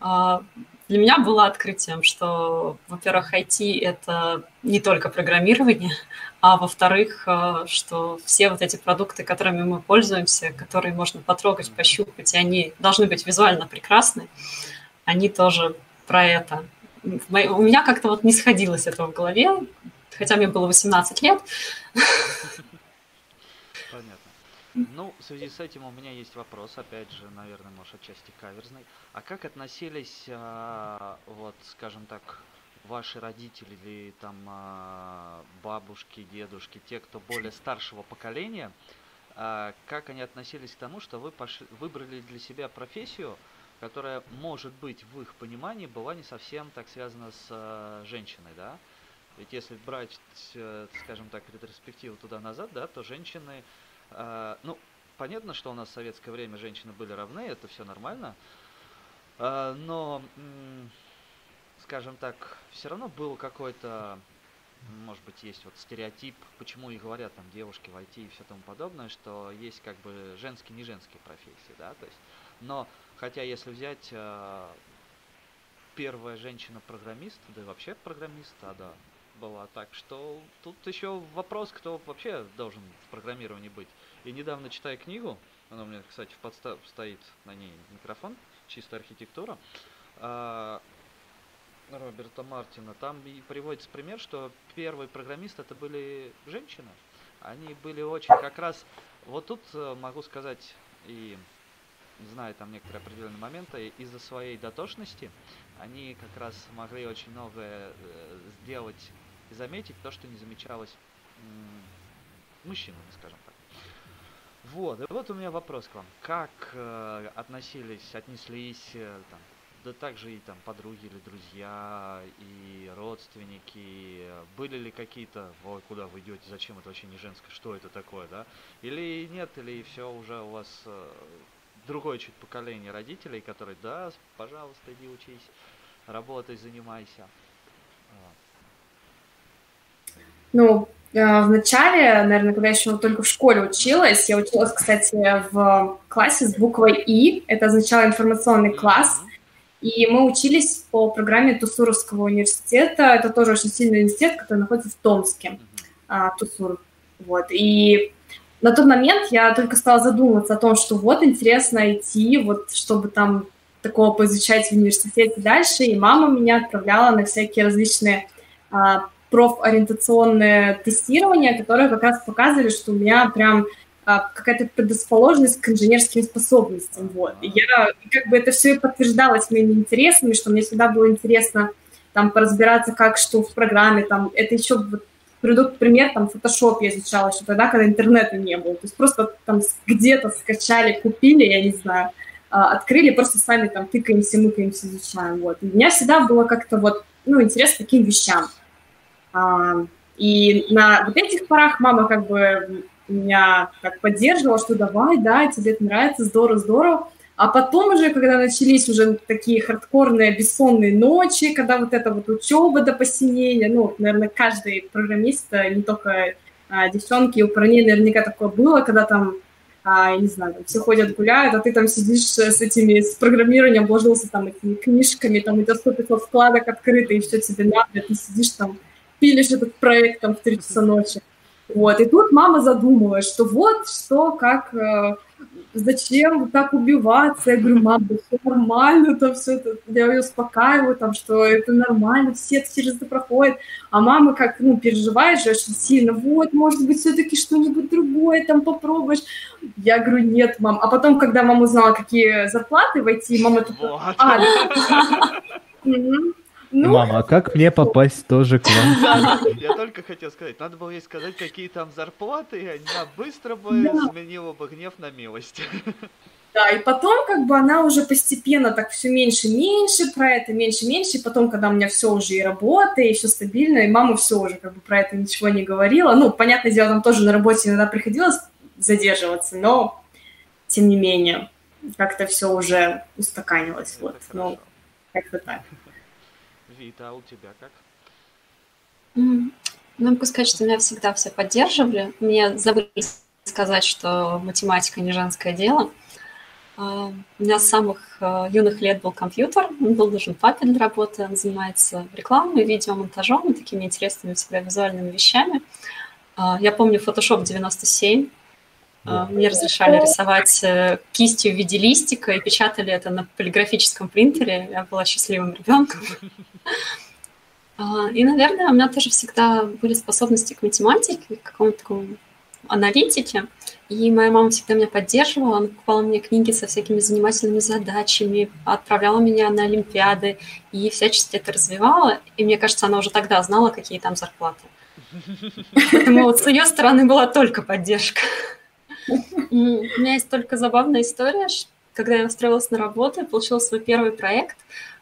Speaker 4: А, для меня было открытием, что, во-первых, IT — это не только программирование, а во-вторых, э, что все вот эти продукты, которыми мы пользуемся, которые можно потрогать, пощупать, и они должны быть визуально прекрасны, они тоже про это. У меня как-то вот не сходилось этого в голове, хотя мне было 18 лет.
Speaker 2: Ну, в связи с этим у меня есть вопрос, опять же, наверное, может, отчасти каверзный. А как относились, а, вот, скажем так, ваши родители или там а, бабушки, дедушки, те, кто более старшего поколения, а, как они относились к тому, что вы пошли, выбрали для себя профессию, которая, может быть, в их понимании была не совсем так связана с а, женщиной, да? Ведь если брать, э, скажем так, ретроспективу туда-назад, да, то женщины ну, понятно, что у нас в советское время женщины были равны, это все нормально. А, но, скажем так, все равно был какой-то, может быть, есть вот стереотип, почему и говорят там девушки в IT и все тому подобное, что есть как бы женские, не женские профессии, да, то есть, но, хотя если взять а, первая женщина-программист, да и вообще программист, а да, была. Так что тут еще вопрос, кто вообще должен в программировании быть. И недавно читая книгу, она у меня, кстати, в подстав стоит на ней микрофон, чистая архитектура, а, Роберта Мартина, там и приводится пример, что первые программисты это были женщины. Они были очень как раз... Вот тут э, могу сказать и знаю там некоторые определенные моменты, из-за своей дотошности они как раз могли очень многое э, сделать и заметить то, что не замечалось мужчинами, скажем так. Вот, и вот у меня вопрос к вам. Как э, относились, отнеслись, э, там, да также и там подруги или друзья, и родственники, были ли какие-то, ой, куда вы идете, зачем это вообще не женское, что это такое, да? Или нет, или все уже у вас э, другое чуть поколение родителей, которые, да, пожалуйста, иди учись, работай, занимайся.
Speaker 3: Ну, э, в начале, наверное, когда я еще только в школе училась, я училась, кстати, в классе с буквой «И», это означало информационный класс, и мы учились по программе Тусуровского университета, это тоже очень сильный университет, который находится в Томске, а, Тусур, вот, и на тот момент я только стала задумываться о том, что вот интересно идти, вот чтобы там такого поизучать в университете дальше, и мама меня отправляла на всякие различные а, профориентационное тестирование, которое как раз показывали, что у меня прям а, какая-то предрасположенность к инженерским способностям. Вот. И я как бы это все и подтверждалось моими интересами, что мне всегда было интересно там поразбираться, как что в программе, там, это еще вот, приведу пример, там, Photoshop я изучала еще тогда, когда интернета не было, то есть просто там где-то скачали, купили, я не знаю, а, открыли, просто сами там тыкаемся, мыкаемся, изучаем, вот. И у меня всегда было как-то вот, ну, интерес к таким вещам. А, и на вот этих порах мама как бы меня так поддерживала, что давай, да, тебе это нравится, здорово, здорово. А потом уже, когда начались уже такие хардкорные бессонные ночи, когда вот эта вот учеба до посинения, ну, наверное, каждый программист, а не только а, девчонки, у парней наверняка такое было, когда там а, не знаю, там все ходят гуляют, а ты там сидишь с этими, с программированием, вложился там этими книжками, там у тебя 100 500 вкладок открыто, и все тебе надо, ты сидишь там, пилишь этот проект там в 3 часа ночи. Вот, и тут мама задумалась, что вот, что, как э, зачем так убиваться? Я говорю, мам, да все нормально, там все это, я ее успокаиваю, там, что это нормально, все через это проходят. А мама как, ну, переживает же очень сильно, вот, может быть, все-таки что-нибудь другое там попробуешь. Я говорю, нет, мам. А потом, когда мама узнала, какие зарплаты войти, мама такая, а,
Speaker 1: ну, Мама, а как мне попасть тоже к вам?
Speaker 2: Я только хотел сказать, надо было ей сказать, какие там зарплаты, и она быстро бы сменила бы гнев на милость.
Speaker 3: Да, и потом как бы она уже постепенно так все меньше и меньше про это, меньше и меньше, и потом, когда у меня все уже и работа, и все стабильно, и мама все уже как бы про это ничего не говорила. Ну, понятное дело, там тоже на работе иногда приходилось задерживаться, но тем не менее, как-то все уже устаканилось. Ну, вот, ну, как-то так.
Speaker 2: Вита, а у тебя как?
Speaker 4: Ну, могу сказать, что меня всегда все поддерживали. Мне забыли сказать, что математика не женское дело. А, у меня с самых а, юных лет был компьютер, он был нужен папе для работы, он занимается рекламой, видеомонтажом и такими интересными всегда визуальными вещами. А, я помню Photoshop 97, мне разрешали рисовать э, кистью в виде листика и печатали это на полиграфическом принтере. Я была счастливым ребенком. И, наверное, у меня тоже всегда были способности к математике, к какому-то такому аналитике. И моя мама всегда меня поддерживала, она покупала мне книги со всякими занимательными задачами, отправляла меня на олимпиады и всячески это развивала. И мне кажется, она уже тогда знала, какие там зарплаты. Поэтому вот с ее стороны была только поддержка. У меня есть только забавная история, когда я устроилась на работу, получила свой первый проект,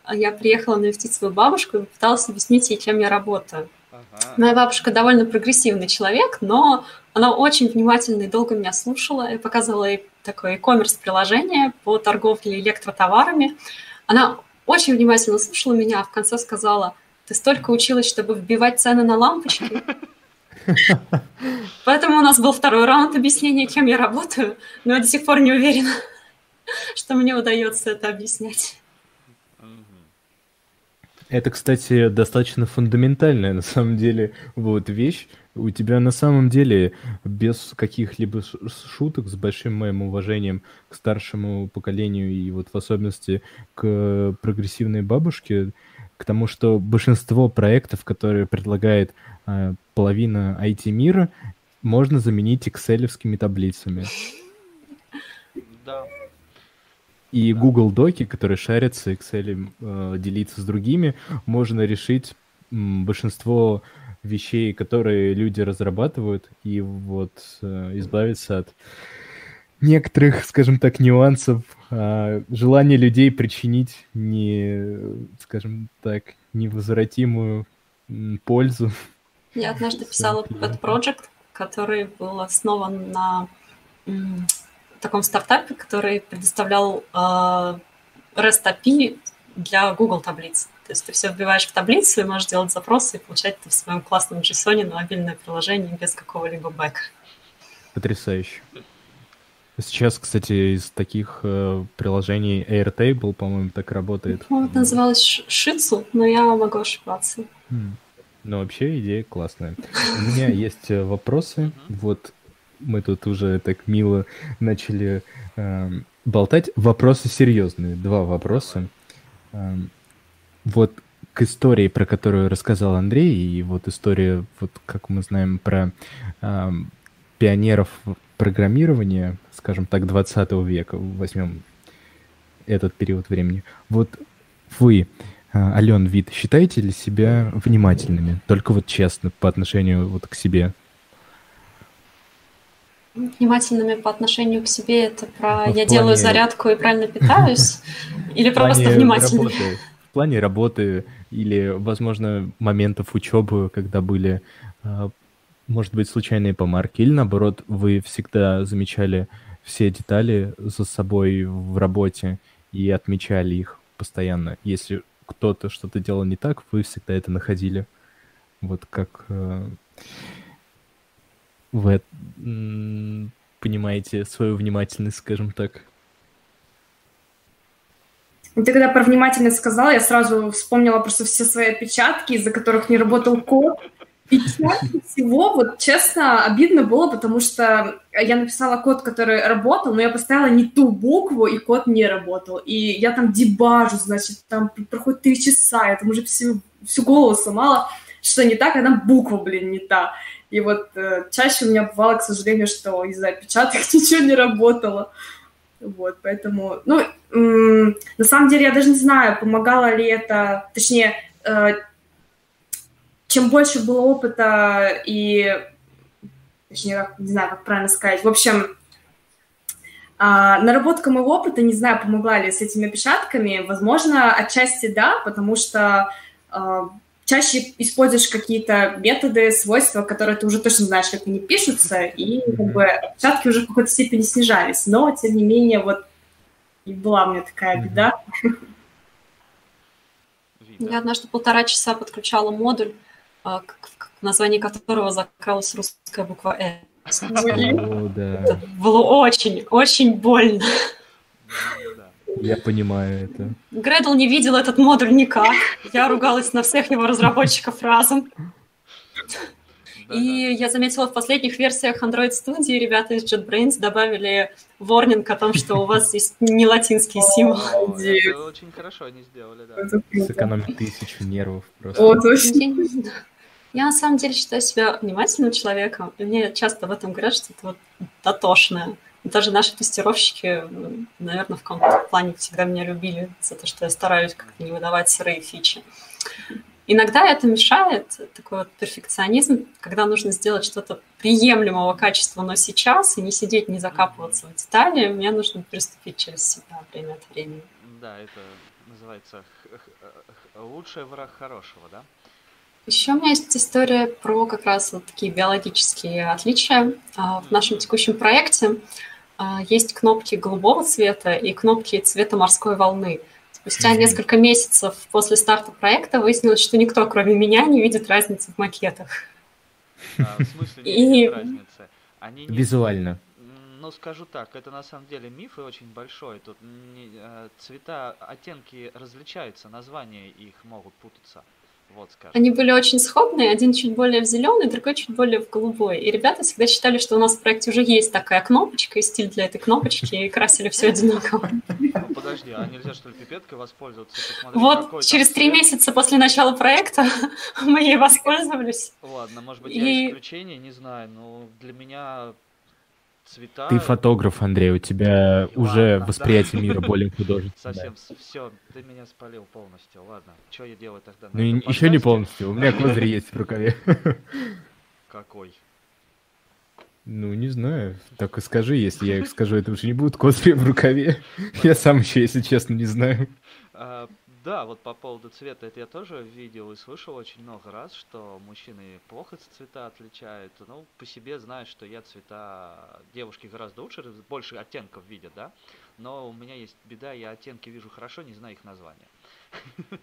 Speaker 4: а я приехала навестить свою бабушку и пыталась объяснить ей, чем я работаю. Ага. Моя бабушка довольно прогрессивный человек, но она очень внимательно и долго меня слушала. Я показывала ей такое e-commerce приложение по торговле электротоварами. Она очень внимательно слушала меня, а в конце сказала, ты столько училась, чтобы вбивать цены на лампочки. Поэтому у нас был второй раунд объяснения, кем я работаю, но я до сих пор не уверена, что мне удается это объяснять.
Speaker 1: Это, кстати, достаточно фундаментальная на самом деле вот вещь. У тебя на самом деле без каких-либо шуток, с большим моим уважением к старшему поколению и вот в особенности к прогрессивной бабушке, к тому, что большинство проектов, которые предлагает половина IT-мира, можно заменить экселевскими таблицами.
Speaker 2: Да.
Speaker 1: И да. Google Доки, которые шарятся, Excel э, делиться с другими, можно решить м, большинство вещей, которые люди разрабатывают, и вот э, избавиться от некоторых, скажем так, нюансов, а, желание людей причинить не, скажем так, невозвратимую пользу.
Speaker 4: Я однажды писала Pet Project, который был основан на таком стартапе, который предоставлял э, REST API для Google таблиц. То есть ты все вбиваешь в таблицу и можешь делать запросы и получать это в своем классном JSON на мобильное приложение без какого-либо бэка.
Speaker 1: Потрясающе. Сейчас, кстати, из таких э, приложений Airtable, по-моему, так работает.
Speaker 4: Ну, это называлось Шицу, но я могу ошибаться.
Speaker 1: Mm. Ну, вообще идея классная. У меня есть э, вопросы. Вот мы тут уже так мило начали э, болтать. Вопросы серьезные. Два вопроса. Э, вот к истории, про которую рассказал Андрей, и вот история, вот как мы знаем, про э, пионеров программирования, скажем так, 20 века, возьмем этот период времени. Вот вы, Ален Вид, считаете ли себя внимательными? Только вот честно по отношению вот к себе.
Speaker 4: Внимательными по отношению к себе это про ну, я плане... делаю зарядку и правильно питаюсь? Или просто внимательными?
Speaker 1: В плане работы или, возможно, моментов учебы, когда были а, может быть, случайные помарки, или наоборот, вы всегда замечали все детали за собой в работе и отмечали их постоянно. Если кто-то что-то делал не так, вы всегда это находили. Вот как э, вы понимаете свою внимательность, скажем так.
Speaker 3: Ну, ты когда про внимательность сказала, я сразу вспомнила просто все свои отпечатки, из-за которых не работал код. Чаще всего, вот честно, обидно было, потому что я написала код, который работал, но я поставила не ту букву, и код не работал. И я там дебажу, значит, там проходит три часа, я там уже всю, всю голову сломала, что не так, а там буква, блин, не та. И вот э, чаще у меня бывало, к сожалению, что из-за опечаток ничего не работало. Вот, поэтому, ну, на самом деле я даже не знаю, помогало ли это, точнее, э, чем больше было опыта и, точнее, не знаю, как правильно сказать, в общем, а, наработка моего опыта, не знаю, помогла ли с этими опечатками, возможно, отчасти да, потому что а, чаще используешь какие-то методы, свойства, которые ты уже точно знаешь, как они пишутся, и как бы отпечатки уже в какой-то степени снижались. Но, тем не менее, вот и была у меня такая беда.
Speaker 4: Я однажды полтора часа подключала модуль, в названии которого закралась русская буква «э». Это было очень, очень больно.
Speaker 1: Я понимаю это.
Speaker 4: Гредл не видел этот модуль никак. Я ругалась на всех его разработчиков разом. И я заметила в последних версиях Android Studio ребята из JetBrains добавили ворнинг о том, что у вас есть не латинские символы.
Speaker 2: Это очень хорошо они сделали, да.
Speaker 1: Сэкономить тысячу нервов просто.
Speaker 4: Я на самом деле считаю себя внимательным человеком, и мне часто в этом говорят, что это вот дотошное. Даже наши тестировщики, наверное, в каком-то плане всегда меня любили за то, что я стараюсь как-то не выдавать сырые фичи. Иногда это мешает, такой вот перфекционизм, когда нужно сделать что-то приемлемого качества, но сейчас, и не сидеть, не закапываться в детали, мне нужно переступить через себя время от времени.
Speaker 2: Да, это называется лучший враг хорошего, да?
Speaker 4: Еще у меня есть история про как раз вот такие биологические отличия. А, в нашем текущем проекте а, есть кнопки голубого цвета и кнопки цвета морской волны. Спустя несколько месяцев после старта проекта выяснилось, что никто, кроме меня, не видит разницы в макетах.
Speaker 2: А, в смысле не разницы?
Speaker 1: Они не... Визуально.
Speaker 2: Ну, скажу так, это на самом деле миф и очень большой. Тут не, цвета, оттенки различаются, названия их могут путаться. Вот, скажем.
Speaker 4: Они были очень сходные, один чуть более в зеленый, другой чуть более в голубой. И ребята всегда считали, что у нас в проекте уже есть такая кнопочка и стиль для этой кнопочки, и красили все одинаково.
Speaker 2: Ну, подожди, а нельзя что ли пипеткой воспользоваться?
Speaker 4: Вот через три месяца после начала проекта мы ей воспользовались.
Speaker 2: Ладно, может быть, я исключение, не знаю, но для меня цвета.
Speaker 1: Ты фотограф, Андрей, у тебя Ладно, уже восприятие да. мира более художественное.
Speaker 2: Совсем, все, ты меня спалил полностью. Ладно, что я делаю тогда?
Speaker 1: Ну, еще не полностью, у меня козырь есть в рукаве.
Speaker 2: Какой?
Speaker 1: Ну, не знаю. Так и скажи, если я их скажу, это уже не будет козырь в рукаве. Я сам еще, если честно, не знаю.
Speaker 2: Да, вот по поводу цвета, это я тоже видел и слышал очень много раз, что мужчины плохо цвета отличают. Ну, по себе знаю, что я цвета девушки гораздо лучше, больше оттенков видят, да. Но у меня есть беда, я оттенки вижу хорошо, не знаю их названия.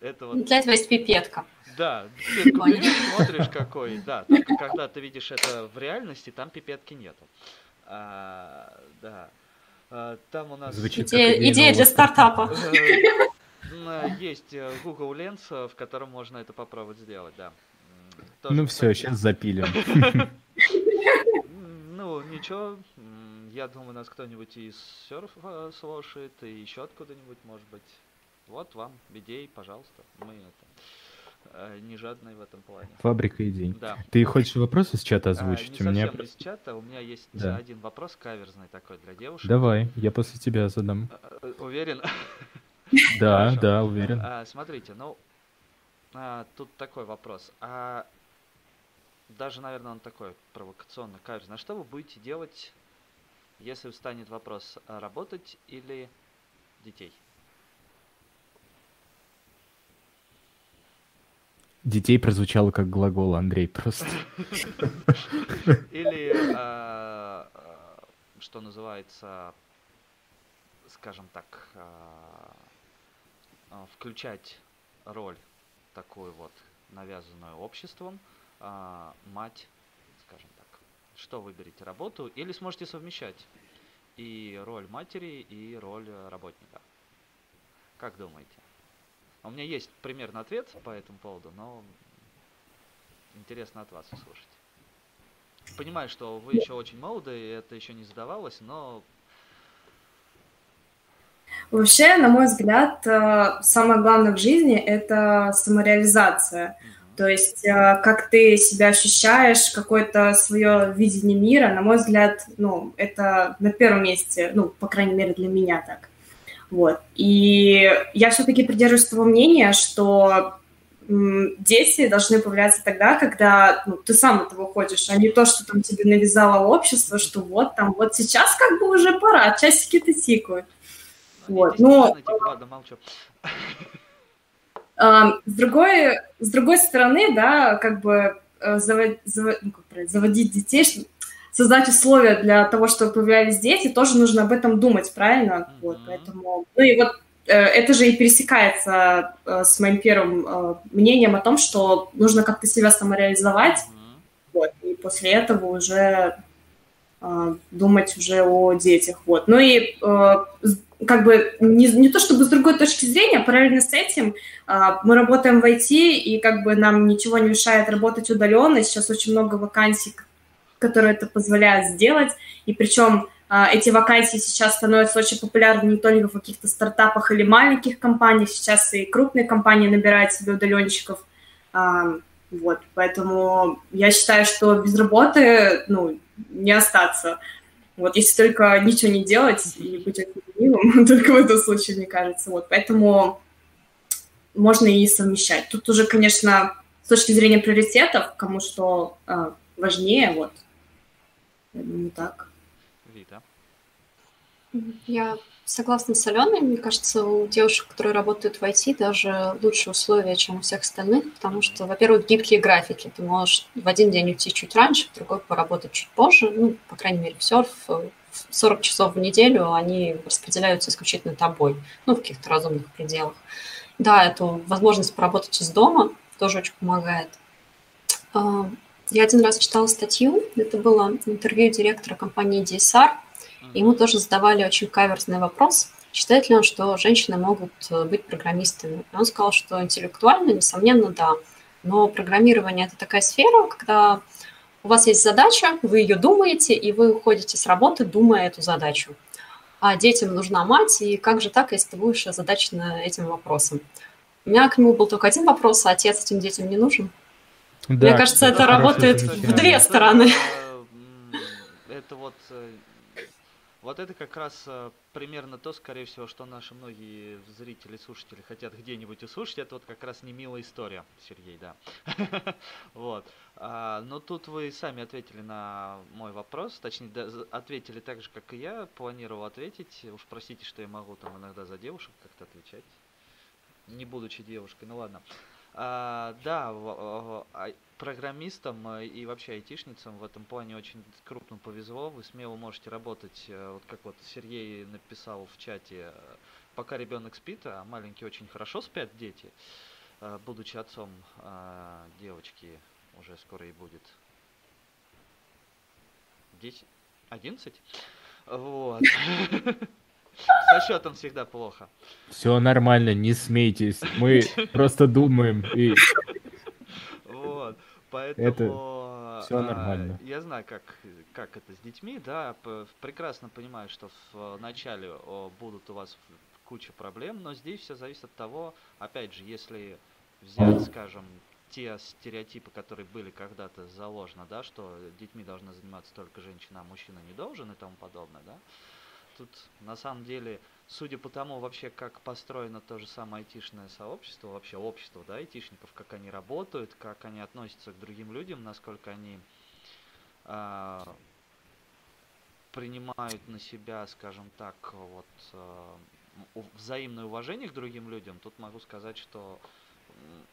Speaker 4: Это вот... Для этого есть пипетка.
Speaker 2: Да, пипетку смотришь какой, да. Только когда ты видишь это в реальности, там пипетки нету. А, да. А, там у нас...
Speaker 4: Звучит идея, идея для стартапа.
Speaker 2: Есть э, Google Lens, э, в котором можно это попробовать сделать, да.
Speaker 1: Тоже, ну все, сейчас запилим.
Speaker 2: Ну, ничего, я думаю, нас кто-нибудь из серфа слушает, и еще откуда-нибудь, может быть. Вот вам идей, пожалуйста. Мы это э, не жадные в этом плане.
Speaker 1: Фабрика идей. Да. Ты хочешь вопрос из чата озвучить?
Speaker 2: А, не совсем меня... из чата. У меня есть да. один вопрос каверзный такой для девушек.
Speaker 1: Давай, я после тебя задам.
Speaker 2: Уверен?
Speaker 1: Да, да, уверен.
Speaker 2: А, смотрите, ну, а, тут такой вопрос. А даже, наверное, он такой провокационный, каверзный. А что вы будете делать, если встанет вопрос, а работать или детей?
Speaker 1: Детей прозвучало как глагол, Андрей, просто.
Speaker 2: Или что называется, скажем так, включать роль такую вот навязанную обществом, а, мать, скажем так. Что выберете, работу или сможете совмещать и роль матери, и роль работника? Как думаете? У меня есть примерный ответ по этому поводу, но интересно от вас услышать. Понимаю, что вы еще очень молоды, и это еще не задавалось, но...
Speaker 3: Вообще, на мой взгляд, э, самое главное в жизни – это самореализация. То есть, э, как ты себя ощущаешь, какое-то свое видение мира, на мой взгляд, ну, это на первом месте, ну, по крайней мере, для меня так. Вот. И я все-таки придерживаюсь того мнения, что дети должны появляться тогда, когда ну, ты сам этого хочешь, а не то, что там тебе навязало общество, что вот там, вот сейчас как бы уже пора, часики-то тикают. Вот, но... А, с другой, с другой стороны, да, как бы завод, завод, ну, как заводить детей, создать условия для того, чтобы появлялись дети, тоже нужно об этом думать, правильно? Mm-hmm. Вот, поэтому, ну и вот Э, это же и пересекается э, с моим первым э, мнением о том, что нужно как-то себя самореализовать, mm-hmm. вот, и после этого уже думать уже о детях, вот. Ну и как бы не, не то чтобы с другой точки зрения, параллельно с этим мы работаем в IT, и как бы нам ничего не мешает работать удаленно. Сейчас очень много вакансий, которые это позволяют сделать, и причем а, эти вакансии сейчас становятся очень популярны не только в каких-то стартапах или маленьких компаниях, сейчас и крупные компании набирают себе удаленщиков. А, вот, поэтому я считаю, что без работы, ну, не остаться. Вот, если только ничего не делать и быть ленивым, только в этом случае, мне кажется. Вот, поэтому можно и совмещать. Тут уже, конечно, с точки зрения приоритетов, кому что а, важнее, вот, я думаю, так.
Speaker 4: Я согласна с Аленой. Мне кажется, у девушек, которые работают в IT, даже лучшие условия, чем у всех остальных, потому что, во-первых, гибкие графики. Ты можешь в один день уйти чуть раньше, в другой поработать чуть позже. Ну, по крайней мере, в серф 40 часов в неделю они распределяются исключительно тобой, ну, в каких-то разумных пределах. Да, эту возможность поработать из дома тоже очень помогает. А, я один раз читала статью, это было интервью директора компании DSR – Ему тоже задавали очень каверзный вопрос, считает ли он, что женщины могут э, быть программистами. И он сказал, что интеллектуально, несомненно, да. Но программирование – это такая сфера, когда у вас есть задача, вы ее думаете, и вы уходите с работы, думая эту задачу. А детям нужна мать, и как же так, если ты будешь озадачен этим вопросом? У меня к нему был только один вопрос, а отец этим детям не нужен? Да, Мне кажется, это работает в две стороны.
Speaker 2: Это вот э, вот это как раз э, примерно то, скорее всего, что наши многие зрители, слушатели хотят где-нибудь услышать. Это вот как раз не милая история, Сергей, да. Вот. А, но тут вы сами ответили на мой вопрос, точнее, ответили так же, как и я планировал ответить. Уж простите, что я могу там иногда за девушек как-то отвечать, не будучи девушкой, ну ладно. А, да, в, в, программистам э, и вообще айтишницам в этом плане очень крупно повезло. Вы смело можете работать, э, вот как вот Сергей написал в чате, э, пока ребенок спит, а маленькие очень хорошо спят дети, будучи отцом девочки уже скоро и будет 10, 11. Вот. Со счетом всегда плохо.
Speaker 1: Все нормально, не смейтесь. Мы просто думаем и...
Speaker 2: Вот, поэтому... Это
Speaker 1: все нормально.
Speaker 2: Я знаю, как, как это с детьми, да, прекрасно понимаю, что в начале будут у вас куча проблем, но здесь все зависит от того, опять же, если взять, скажем, те стереотипы, которые были когда-то заложены, да, что детьми должны заниматься только женщина, а мужчина не должен и тому подобное, да, тут на самом деле, судя по тому вообще, как построено то же самое айтишное сообщество, вообще общество, да, айтишников, как они работают, как они относятся к другим людям, насколько они э, принимают на себя, скажем так, вот э, взаимное уважение к другим людям, тут могу сказать, что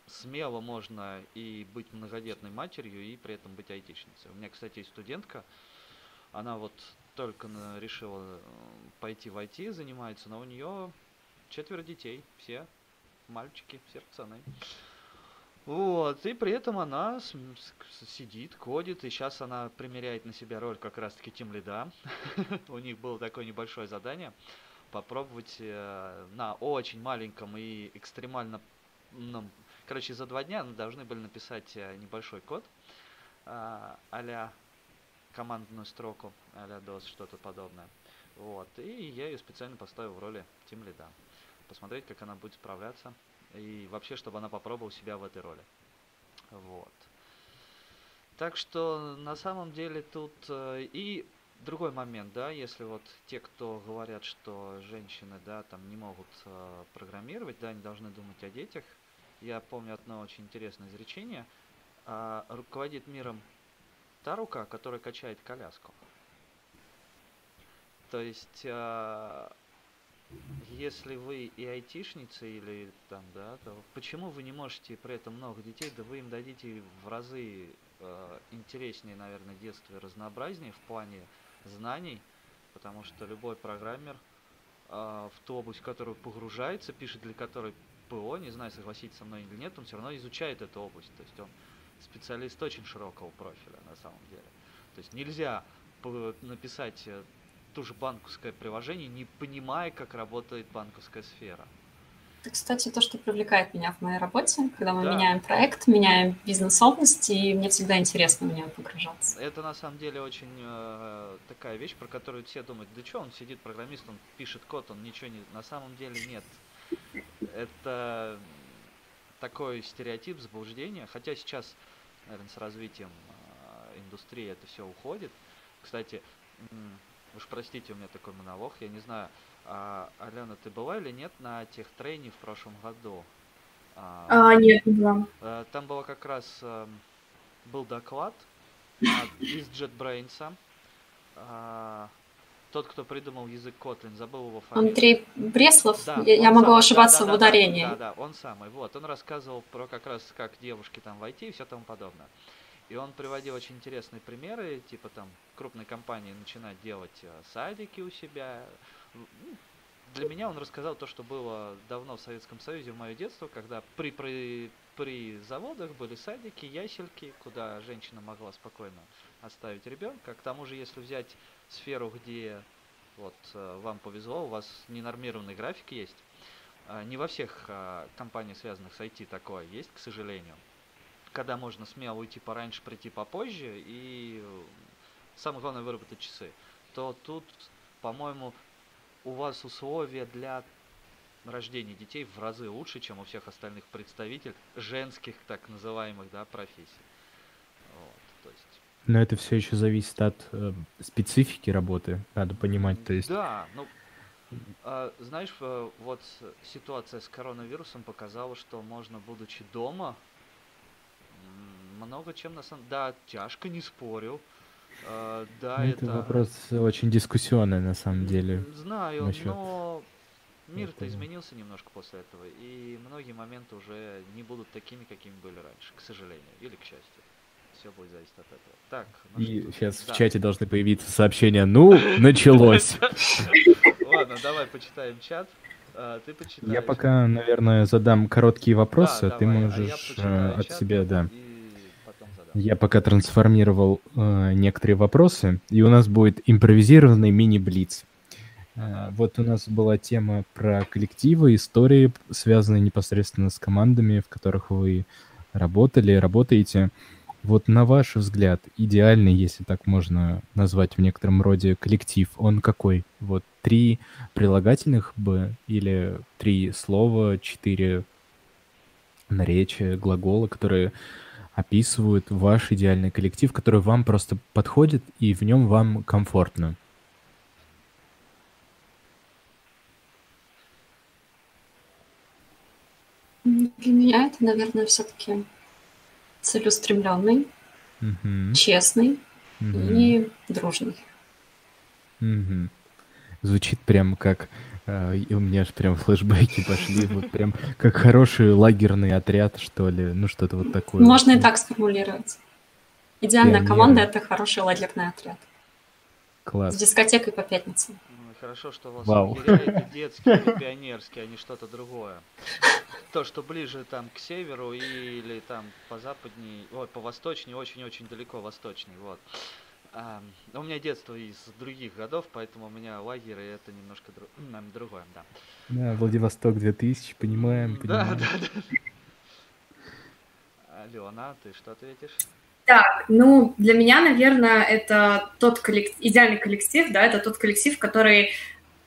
Speaker 2: смело можно и быть многодетной матерью, и при этом быть айтишницей. У меня, кстати, есть студентка, Она вот только решила э, пойти в IT, занимается, но у нее четверо детей, все мальчики, все пацаны. Вот, и при этом она сидит, кодит, и сейчас она примеряет на себя роль как раз-таки тем лида. У них было такое небольшое задание попробовать э, на очень маленьком и экстремально... Короче, за два дня должны были написать э, небольшой код а командную строку, а-ля DOS, что-то подобное. Вот, и я ее специально поставил в роли тем лида. Посмотреть, как она будет справляться и вообще, чтобы она попробовала себя в этой роли. Вот. Так что на самом деле тут э, и другой момент, да, если вот те, кто говорят, что женщины, да, там не могут э, программировать, да, они должны думать о детях. Я помню одно очень интересное изречение. Э, руководит миром та рука, которая качает коляску. То есть э, если вы и айтишница или там, да, то почему вы не можете при этом много детей, да вы им дадите в разы э, интереснее, наверное, детство и разнообразнее в плане знаний, потому что любой программер э, в ту область, в которую погружается, пишет для которой ПО, не знаю, согласитесь со мной или нет, он все равно изучает эту область, то есть он специалист очень широкого профиля на самом деле. То есть нельзя написать э, ту же банковское приложение, не понимая, как работает банковская сфера.
Speaker 4: Это, кстати, то, что привлекает меня в моей работе, когда мы да. меняем проект, меняем бизнес-область, и мне всегда интересно в нее погружаться.
Speaker 2: Это на самом деле очень э, такая вещь, про которую все думают, да что, он сидит программист, он пишет код, он ничего не... На самом деле нет. Это такой стереотип заблуждения, хотя сейчас, наверное, с развитием э, индустрии это все уходит. Кстати, Уж простите, у меня такой монолог. Я не знаю, а, Алена, ты была или нет на тех трейне в прошлом году?
Speaker 3: А, а нет, не была.
Speaker 2: Э, там было как раз э, был доклад от, из JetBrains. Тот, кто придумал язык Kotlin, забыл его фамилию.
Speaker 4: Андрей Бреслов? Да, я, я могу самый, ошибаться да, да, в ударении.
Speaker 2: Да, да, да, он самый. Вот, он рассказывал про как раз как девушки там войти и все тому подобное. И он приводил очень интересные примеры, типа там крупные компании начинают делать э, садики у себя. Для меня он рассказал то, что было давно в Советском Союзе в мое детство, когда при, при, при заводах были садики, ясельки, куда женщина могла спокойно оставить ребенка. К тому же, если взять сферу, где вот э, вам повезло, у вас ненормированный график есть, э, не во всех компаниях, связанных с IT, такое есть, к сожалению когда можно смело уйти пораньше, прийти попозже, и самое главное выработать часы, то тут, по-моему, у вас условия для рождения детей в разы лучше, чем у всех остальных представителей женских так называемых да, профессий.
Speaker 1: Вот, то есть... Но это все еще зависит от э, специфики работы, надо понимать, то есть.
Speaker 2: Да, ну а, знаешь, э, вот ситуация с коронавирусом показала, что можно, будучи дома, много чем на самом Да, тяжко, не спорю. Uh, да,
Speaker 1: это, это вопрос очень дискуссионный на самом деле.
Speaker 2: Знаю, насчет... но мир-то изменился немножко после этого, и многие моменты уже не будут такими, какими были раньше, к сожалению, или к счастью. Все будет зависеть от этого. Так.
Speaker 1: Ну и что? сейчас да. в чате должны появиться сообщения. Ну, началось.
Speaker 2: Ладно, давай почитаем чат. А, ты почитаешь.
Speaker 1: Я пока, наверное, задам короткие вопросы, а ты а можешь э, от себя, да. Я пока трансформировал э, некоторые вопросы, и у нас будет импровизированный мини-блиц. Э, вот у нас была тема про коллективы, истории, связанные непосредственно с командами, в которых вы работали, работаете. Вот на ваш взгляд, идеальный, если так можно назвать в некотором роде коллектив, он какой? Вот три прилагательных бы или три слова, четыре наречия, глагола, которые описывают ваш идеальный коллектив, который вам просто подходит и в нем вам комфортно.
Speaker 4: Для меня это, наверное, все-таки целеустремленный, угу. честный угу. и дружный.
Speaker 1: Угу. Звучит прям как и у меня аж прям флешбеки пошли, вот прям как хороший лагерный отряд, что ли, ну что-то вот такое.
Speaker 4: Можно и так сформулировать. Идеальная команда — это хороший лагерный отряд.
Speaker 1: Класс.
Speaker 4: С дискотекой по пятницам.
Speaker 2: Ну, хорошо, что у вас
Speaker 1: Вау.
Speaker 2: лагеря это детские или пионерские, а не что-то другое. То, что ближе там к северу или там по западней, ой, по восточней, очень-очень далеко восточней, вот. А, у меня детство из других годов, поэтому у меня лагеры это немножко дру... м, другое, да.
Speaker 1: Да, Владивосток 2000, понимаем,
Speaker 2: М, Да,
Speaker 1: понимаем.
Speaker 2: да, да. Алена, ты что ответишь?
Speaker 3: Так, ну, для меня, наверное, это тот коллектив, идеальный коллектив, да, это тот коллектив, который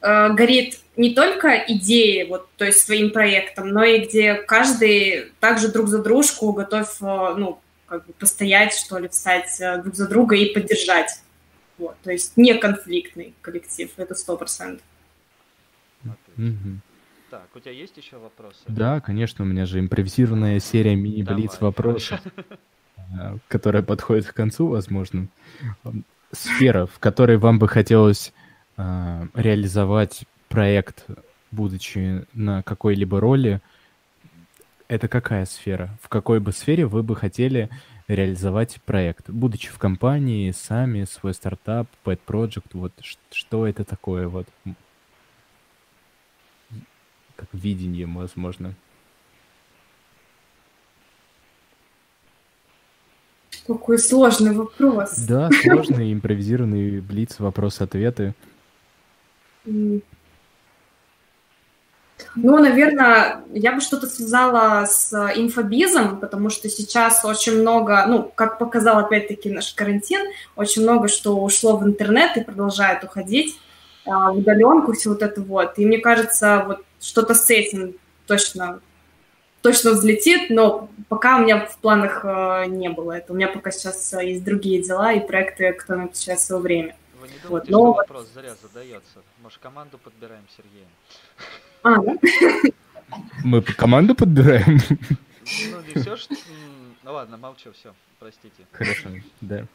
Speaker 3: э, горит не только идеей, вот, то есть своим проектом, но и где каждый также друг за дружку готов, э, ну, как бы постоять, что ли, встать э, друг за друга и поддержать. Вот, то есть не конфликтный коллектив, это сто процентов.
Speaker 1: Мгм.
Speaker 2: Так, у тебя есть еще вопросы?
Speaker 1: Да, конечно, у меня же импровизированная серия мини-блиц вопросов, э, которая подходит к концу, возможно. Сфера, в которой вам бы хотелось э, реализовать проект, будучи на какой-либо роли, это какая сфера? В какой бы сфере вы бы хотели реализовать проект? Будучи в компании, сами, свой стартап, pet project, вот что это такое? Вот как видение, возможно.
Speaker 3: Какой сложный вопрос.
Speaker 1: Да, сложный импровизированный блиц, вопрос-ответы.
Speaker 3: Ну, наверное, я бы что-то связала с инфобизом, потому что сейчас очень много, ну, как показал опять-таки наш карантин, очень много что ушло в интернет и продолжает уходить а, в удаленку, все вот это вот. И мне кажется, вот что-то с этим точно, точно взлетит, но пока у меня в планах э, не было это. У меня пока сейчас э, есть другие дела и проекты, которые сейчас свое время.
Speaker 2: Вы не
Speaker 3: Вот,
Speaker 2: думаете,
Speaker 3: но-
Speaker 2: что вопрос зря задается? Может, команду подбираем Сергеем?
Speaker 3: А, да?
Speaker 1: Мы по- команду подбираем?
Speaker 2: Ну, не все, что... м, Ну ладно, молчу, все, простите.
Speaker 1: Хорошо, да.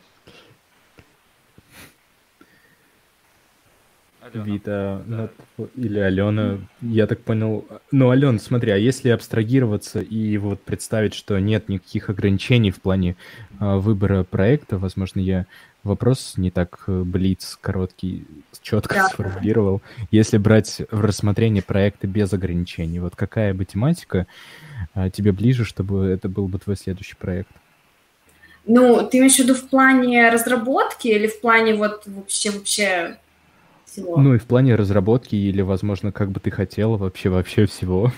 Speaker 2: Алена.
Speaker 1: Вита
Speaker 2: Да.
Speaker 1: или Алена, я так понял. Ну, Алена, смотри, а если абстрагироваться и вот представить, что нет никаких ограничений в плане а, выбора проекта, возможно, я вопрос не так э, блиц, короткий, четко
Speaker 3: Да.
Speaker 1: сформулировал. Если брать в рассмотрение проекта без ограничений, вот какая бы тематика а, тебе ближе, чтобы это был бы твой следующий проект?
Speaker 3: Ну, ты имеешь в виду в плане разработки или в плане вот вообще вообще всего?
Speaker 1: Ну и в плане разработки или, возможно, как бы ты хотела вообще вообще всего.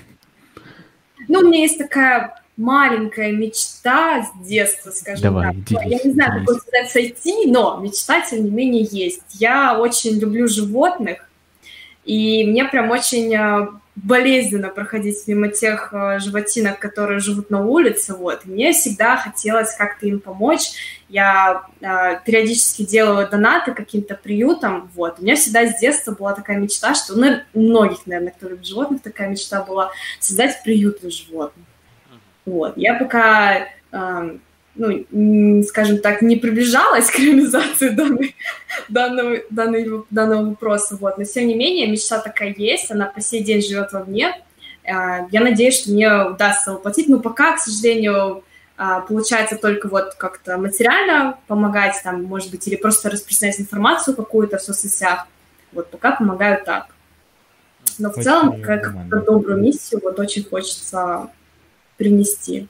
Speaker 3: Ну, у меня есть такая маленькая мечта с детства, скажем
Speaker 1: Давай,
Speaker 3: так.
Speaker 1: делись,
Speaker 3: Я не знаю,
Speaker 1: делись.
Speaker 3: он сказать сойти, но мечта, тем не менее, есть. Я очень люблю животных, и мне прям очень э, болезненно проходить мимо тех э, животинок, которые живут на улице, вот. И мне всегда хотелось как-то им помочь. Я э, периодически делаю донаты каким-то приютам, вот. У меня всегда с детства была такая мечта, что, ну, у многих, наверное, кто любит животных, такая мечта была создать приют для животных. Вот. Я пока, эм, ну, скажем так, не приближалась к реализации данной, данного, данной- данного вопроса, вот. но тем не менее мечта такая есть, она по сей день живет во мне. Э, Я надеюсь, что мне удастся воплотить, но пока, к сожалению, а, получается только вот как-то материально помогать, там, может быть, или просто распространять информацию какую-то в соцсетях. Вот пока помогаю так. Но в
Speaker 1: Очень
Speaker 3: целом, как добрую миссию, вот очень хочется принести.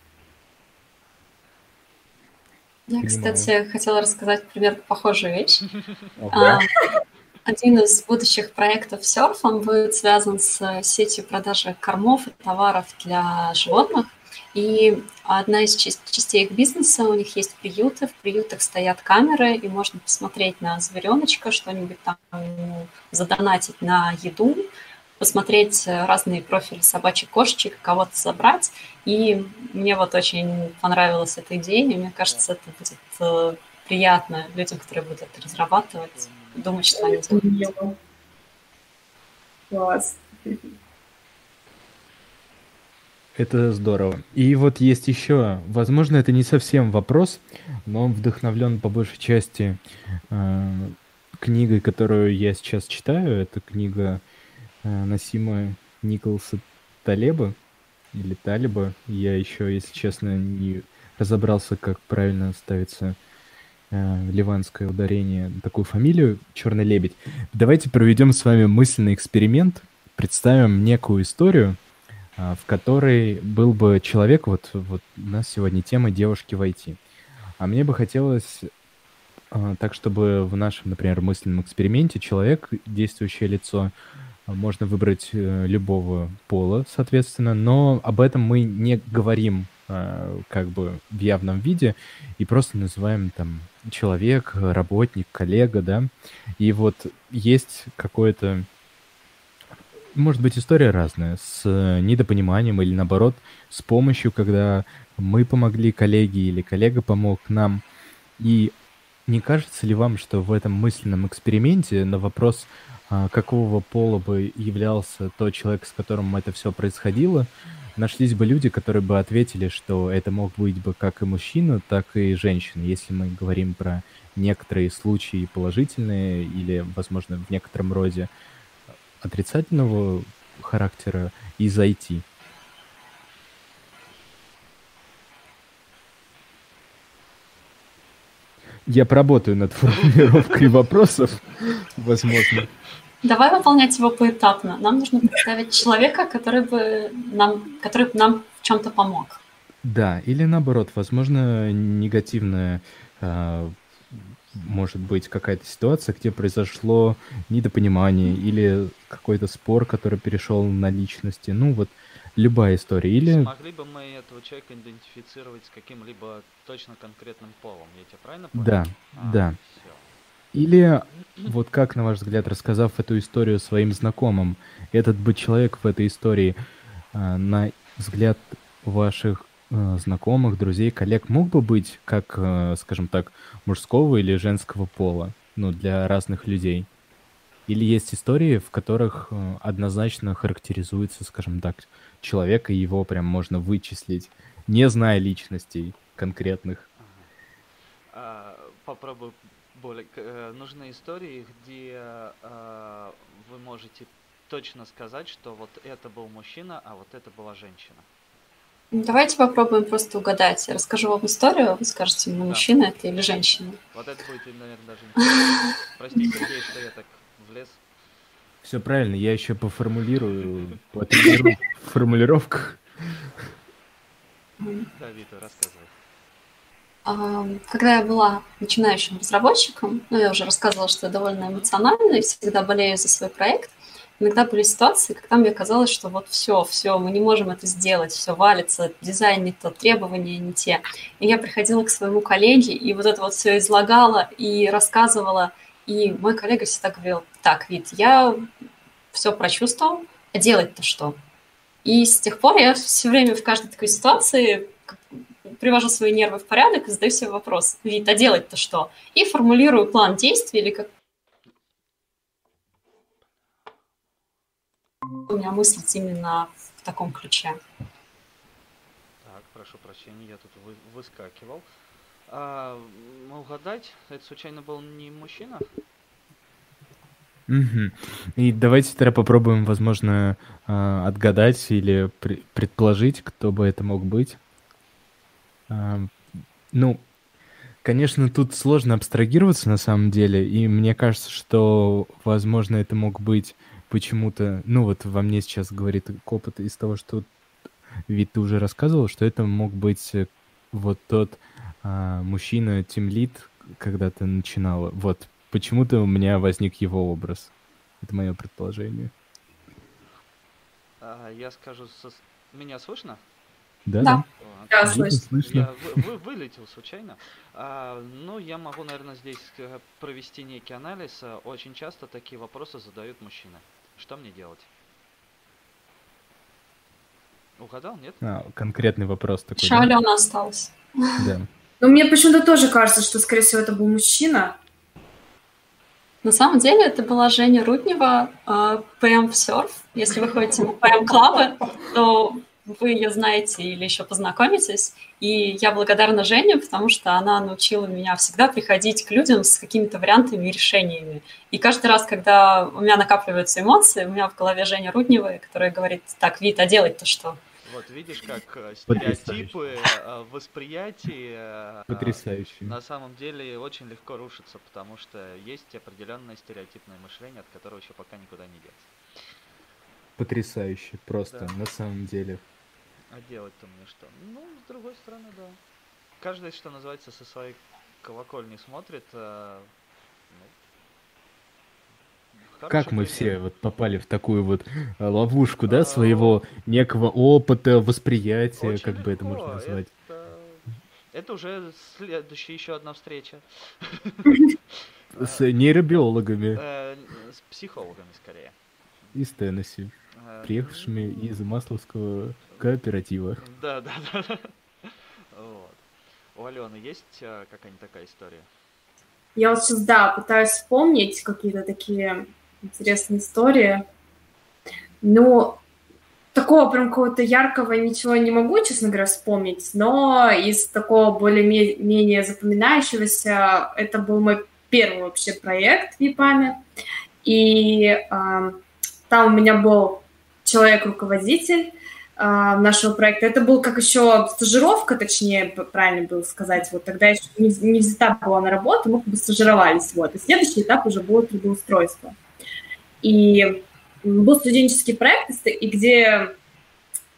Speaker 4: Я,
Speaker 1: Понимаю.
Speaker 4: кстати, хотела рассказать примерно похожую вещь. А, Один из будущих проектов Surf, он будет связан с сетью продажи кормов и товаров для животных. И одна из част- частей их бизнеса, у них есть приюты, в приютах стоят камеры, и можно посмотреть на звереночка, что-нибудь там задонатить на еду, посмотреть разные профили собачек, кошечек, кого-то забрать. И мне вот очень понравилась эта идея, и мне кажется, это будет э, приятно людям, которые будут это разрабатывать, думать, что они делают.
Speaker 3: Класс.
Speaker 1: Это здорово. И вот есть еще, возможно, это не совсем вопрос, но он вдохновлен по большей части э, книгой, которую я сейчас читаю. Это книга э, Насима Николаса Талеба или Талиба. Я еще, если честно, не разобрался, как правильно ставится э, ливанское ударение, такую фамилию, Черный лебедь. Давайте проведем с вами мысленный эксперимент, представим некую историю, э, в которой был бы человек, вот, вот у нас сегодня тема девушки в IT. А мне бы хотелось э, так, чтобы в нашем, например, мысленном эксперименте человек, действующее лицо, можно выбрать э, любого пола, соответственно, но об этом мы не говорим э, как бы в явном виде и просто называем там человек, работник, коллега, да. И вот есть какое-то, может быть, история разная, с недопониманием или наоборот, с помощью, когда мы помогли коллеге или коллега помог нам. И не кажется ли вам, что в этом мысленном эксперименте на вопрос а, какого пола бы являлся тот человек, с которым это все происходило, нашлись бы люди, которые бы ответили, что это мог быть бы как и мужчина, так и женщина, если мы говорим про некоторые случаи положительные или, возможно, в некотором роде отрицательного характера из IT. Я поработаю над формулировкой вопросов, возможно.
Speaker 4: Давай выполнять его поэтапно. Нам нужно представить человека, который бы нам, который бы нам в чем-то помог.
Speaker 1: Да, или наоборот, возможно, негативная а, может быть какая-то ситуация, где произошло недопонимание или какой-то спор, который перешел на личности. Ну вот любая история. Или...
Speaker 2: Смогли бы мы этого человека идентифицировать с каким-либо точно конкретным полом? Я тебя правильно понял?
Speaker 1: Да, а, да. Все. Или вот как, на ваш взгляд, рассказав эту историю своим знакомым, этот бы человек в этой истории, а, на взгляд ваших а, знакомых, друзей, коллег, мог бы быть, как, а, скажем так, мужского или женского пола, ну, для разных людей? Или есть истории, в которых однозначно характеризуется, скажем так, человек, и его прям можно вычислить, не зная личностей конкретных?
Speaker 2: Попробую более э, нужны истории, где э, вы можете точно сказать, что вот это был мужчина, а вот это была женщина.
Speaker 4: Давайте попробуем просто угадать. Я расскажу вам историю, вы скажете мне, да. мужчина это или женщина.
Speaker 2: Вот это будет, наверное, даже интересно. Простите, что я так влез.
Speaker 1: Все правильно, я еще поформулирую, в формулировках.
Speaker 2: Да, Вита, рассказывай.
Speaker 4: Когда я была начинающим разработчиком, ну, я уже рассказывала, что я довольно эмоциональна и всегда болею за свой проект, иногда были ситуации, когда мне казалось, что вот все, все, мы не можем это сделать, все валится, дизайн не тот, требования не те. И я приходила к своему коллеге и вот это вот все излагала и рассказывала, и мой коллега всегда говорил, так, Вид, я все прочувствовал, а делать-то что? И с тех пор я все время в каждой такой ситуации привожу свои нервы в порядок и задаю себе вопрос, вид, а делать-то что? И формулирую план действий или как у меня мыслить именно в таком ключе.
Speaker 2: Так, прошу прощения, я тут вы, выскакивал. А, угадать, это случайно был не мужчина?
Speaker 1: Угу. И давайте тогда попробуем, возможно, а, отгадать или предположить, кто бы это мог быть. Ну, конечно, тут сложно абстрагироваться на самом деле, и мне кажется, что, возможно, это мог быть почему-то, ну вот во мне сейчас говорит опыт из того, что ведь ты уже рассказывал, что это мог быть вот тот а, мужчина, тимлит, когда ты начинала. Вот почему-то у меня возник его образ. Это мое предположение.
Speaker 2: А, я скажу, со... меня слышно?
Speaker 1: Да, да.
Speaker 4: Да, слышно.
Speaker 2: Я вы, вылетел случайно. А, ну, я могу, наверное, здесь э, провести некий анализ. Очень часто такие вопросы задают мужчины. Что мне делать? Угадал, нет?
Speaker 1: А, конкретный вопрос такой.
Speaker 4: Еще да? Осталась.
Speaker 1: Да.
Speaker 3: Но мне почему-то тоже кажется, что, скорее всего, это был мужчина.
Speaker 4: На самом деле это была Женя Руднева, PM в Surf. Если вы ходите на PM клабы, то вы ее знаете или еще познакомитесь. И я благодарна Жене, потому что она научила меня всегда приходить к людям с какими-то вариантами и решениями. И каждый раз, когда у меня накапливаются эмоции, у меня в голове Женя Руднева, которая говорит, так, Вит, а делать-то что?
Speaker 2: Вот видишь, как э, стереотипы э, восприятия
Speaker 1: Потрясающе.
Speaker 2: на самом деле очень легко рушатся, потому что есть определенное стереотипное мышление, от которого еще пока никуда не деться.
Speaker 1: Потрясающе, просто, да. на самом деле.
Speaker 2: А делать-то мне что? Ну, с другой стороны, да. Каждый, что называется, со своей колокольни смотрит.
Speaker 1: Как мы все вот попали в такую вот э, ловушку, да, своего некого опыта, восприятия, Очень как легко. бы это можно назвать?
Speaker 2: Это, это уже следующая еще одна встреча.
Speaker 1: С нейробиологами.
Speaker 2: Э, с психологами, скорее.
Speaker 1: Из Теннесси. Э, приехавшими из Масловского кооператива.
Speaker 2: Да, да, да. Вот. У Алены есть какая-нибудь такая история?
Speaker 3: Я вот сейчас, да, пытаюсь вспомнить какие-то такие интересные истории. Ну, такого прям какого-то яркого ничего не могу, честно говоря, вспомнить, но из такого более-менее запоминающегося это был мой первый вообще проект в ЕПАМе. И э, там у меня был человек-руководитель, а, нашего проекта. Это был как еще стажировка, точнее, правильно было сказать. Вот тогда еще не, не взята была на работу, мы как бы стажировались. Вот. И следующий этап уже было трудоустройство. И был студенческий проект, и где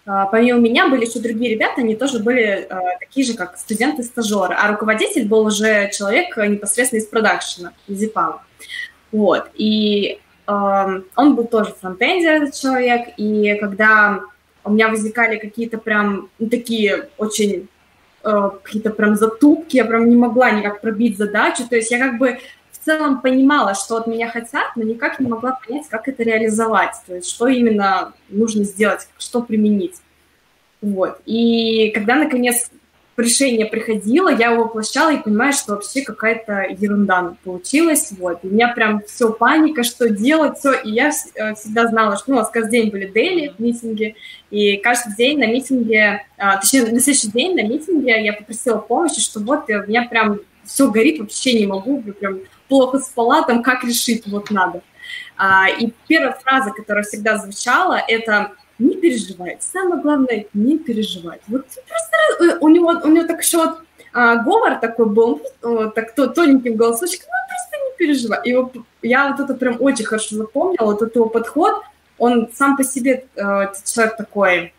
Speaker 3: а, помимо меня были еще другие ребята, они тоже были а, такие же, как студенты-стажеры. А руководитель был уже человек непосредственно из продакшена, из EPAM. Вот. И он был тоже фронтендер, этот человек, и когда у меня возникали какие-то прям ну, такие очень э, какие-то прям затупки, я прям не могла никак пробить задачу, то есть я как бы в целом понимала, что от меня хотят, но никак не могла понять, как это реализовать, то есть что именно нужно сделать, что применить. Вот. И когда, наконец, решение приходило, я его воплощала и понимаю, что вообще какая-то ерунда получилась, вот. И у меня прям все паника, что делать, все. И я э, всегда знала, что, ну, у нас каждый день были дейли митинги, и каждый день на митинге, а, точнее, на следующий день на митинге я попросила помощи, что вот у меня прям все горит, вообще не могу, прям плохо спала, там как решить, вот надо. А, и первая фраза, которая всегда звучала, это не переживать. Самое главное, не переживать. Вот просто э, у него, у него так еще а, говор такой был, вот, так то, тоненьким голосочком, ну, просто не переживай. И вот, я вот это прям очень хорошо запомнила, вот этот его подход, он сам по себе э, человек такой,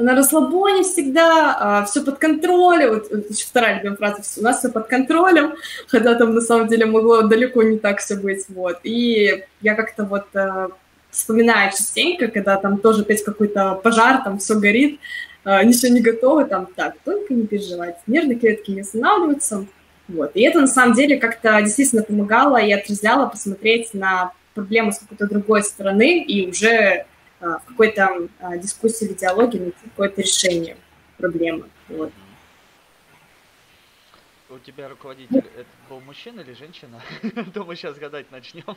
Speaker 3: на расслабоне всегда, а, все под контролем. Вот, вот вторая любимая фраза, у нас все под контролем, хотя там на самом деле могло далеко не так все быть. Вот. И я как-то вот э, вспоминаю частенько, когда там тоже опять какой-то пожар, там все горит, э, ничего не готово, там так, только не переживать, нервные клетки не останавливаются. Вот. И это на самом деле как-то действительно помогало и отрезвляло посмотреть на проблему с какой-то другой стороны и уже в какой-то э, дискуссии или диалоге найти какое-то решение проблемы. Вот.
Speaker 2: У тебя руководитель это был мужчина или женщина? То мы сейчас гадать начнем.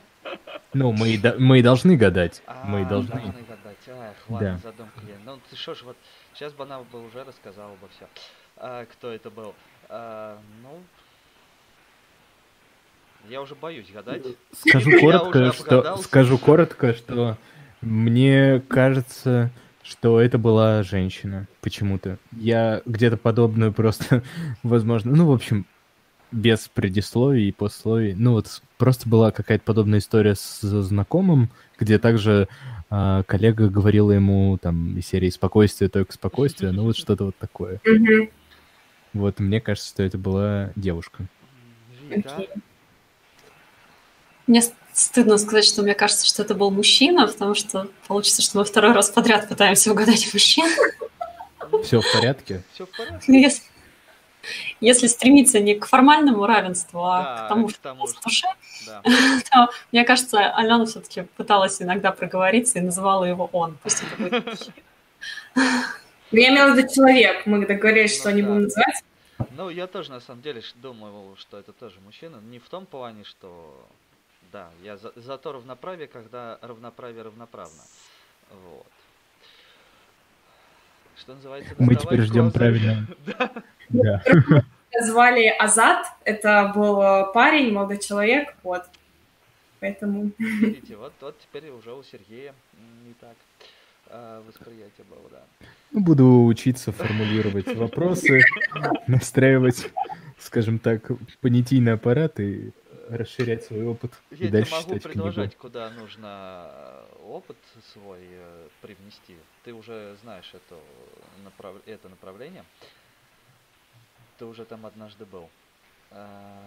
Speaker 1: Ну, мы и, мы и должны гадать. А, мы и должны.
Speaker 2: должны гадать. Ах, ладно, да. задумка. Ну, ты что ж, вот сейчас бы она бы уже рассказала бы все. А, кто это был? А, ну, я уже боюсь гадать.
Speaker 1: Скажу коротко, что скажу коротко, что мне кажется, что это была женщина почему-то. Я где-то подобную просто, возможно, ну, в общем, без предисловий и пословий. Ну, вот просто была какая-то подобная история с знакомым, где также э, коллега говорила ему там из серии «Спокойствие, только спокойствие», ну, вот что-то вот такое. Вот, мне кажется, что это была девушка.
Speaker 4: Okay. Мне стыдно сказать, что мне кажется, что это был мужчина, потому что получится, что мы второй раз подряд пытаемся угадать мужчину.
Speaker 1: Все в порядке?
Speaker 2: Все в порядке. Ну,
Speaker 4: если, если стремиться не к формальному равенству, а да, к тому, что тому, в душе, да. то, мне кажется, Алена все-таки пыталась иногда проговориться и называла его он. Пусть это будет мужчина.
Speaker 3: Ну, я имела в виду человек. Мы договорились, что ну, не да. будем называть.
Speaker 2: Ну, я тоже, на самом деле, думаю, что это тоже мужчина. Не в том плане, что да, я за, за то равноправие, когда равноправие равноправно. Вот. Что называется,
Speaker 1: Мы теперь ждем правильно.
Speaker 3: Да. Звали Азат, это был парень, молодой человек, вот. Поэтому...
Speaker 2: Видите, вот, вот теперь уже у Сергея не так. а, восприятие было, да.
Speaker 1: Ну, буду учиться формулировать вопросы, настраивать, скажем так, понятийный аппарат и расширять свой опыт.
Speaker 2: Я
Speaker 1: и дальше
Speaker 2: могу
Speaker 1: читать
Speaker 2: предложить,
Speaker 1: книгу.
Speaker 2: куда нужно э, опыт свой э, привнести. Ты уже знаешь это, направ... это направление. Ты уже там однажды был. Э,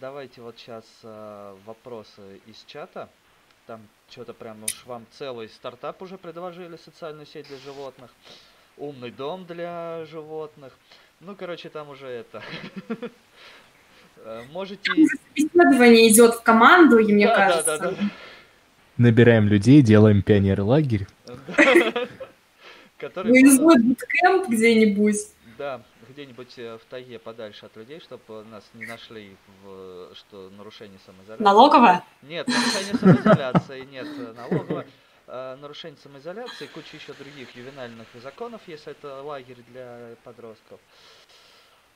Speaker 2: Давайте вот сейчас вопросы из чата. Там что-то прям уж вам целый стартап уже предложили, социальную сеть для животных. Умный дом для животных. Ну, короче, там уже это. Э, Можете...
Speaker 3: Исследование идет в команду, и мне
Speaker 2: Да, да,
Speaker 3: кажется.
Speaker 2: да, да.
Speaker 1: Набираем людей, делаем пионер-лагерь.
Speaker 2: Который
Speaker 3: Ну, буткемп где-нибудь.
Speaker 2: Да, где-нибудь э, в тайге подальше от людей, чтобы нас не нашли в что нарушение самоизоляции.
Speaker 4: Налоговая?
Speaker 2: Нет, нарушение самоизоляции, нет э, налогового. э, Нарушение самоизоляции, куча еще других ювенальных законов, если это лагерь для подростков.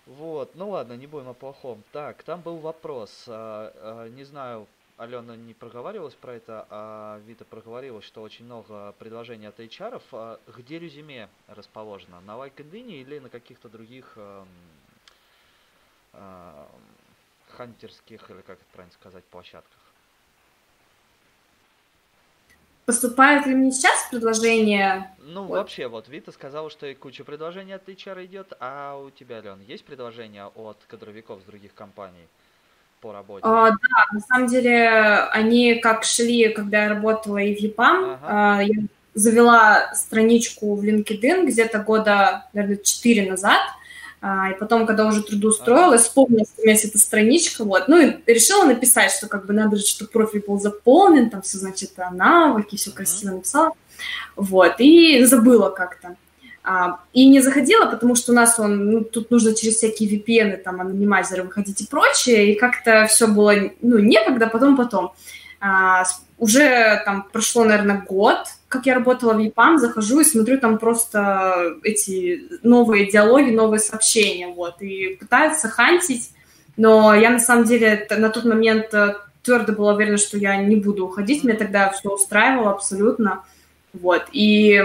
Speaker 2: Вот, ну ладно, не будем о плохом. Так, там был вопрос, а, а, не знаю, Алена не проговаривалась про это, а Вита проговорилась, что очень много предложений от HR. А Где резюме расположено? На LinkedIn или на каких-то других эм, эм, хантерских, или как это правильно сказать, площадках?
Speaker 3: Поступают ли мне сейчас предложения?
Speaker 2: Ну,
Speaker 3: Вот.
Speaker 2: вообще, вот Вита сказала, что и куча предложений от HR идет, а у тебя, Лен, есть предложения от кадровиков с других компаний по работе?
Speaker 3: А, да, на самом деле они как шли, когда я работала и в ЕПАМ.
Speaker 2: Ага.
Speaker 3: А, я завела страничку в LinkedIn где-то года, наверное, 4 назад. А, и потом, когда уже трудоустроилась, вспомнила, что у меня есть эта страничка, вот, ну, и решила написать, что как бы надо чтобы профиль был заполнен, там все, значит, навыки, все
Speaker 2: Мгм.
Speaker 3: красиво написала, вот, и забыла как-то. А, и не заходила, потому что у нас он, ну, тут нужно через всякие VPN, там, анонимайзеры выходить и прочее, и как-то все было, ну, некогда, потом, потом. А, уже там прошло, наверное, год, как я работала в ЕПАМ, захожу и смотрю там просто эти новые диалоги, новые сообщения, вот, и пытаются хантить, но я на самом деле на тот момент твердо была уверена, что я не буду уходить, меня тогда все устраивало абсолютно, вот, и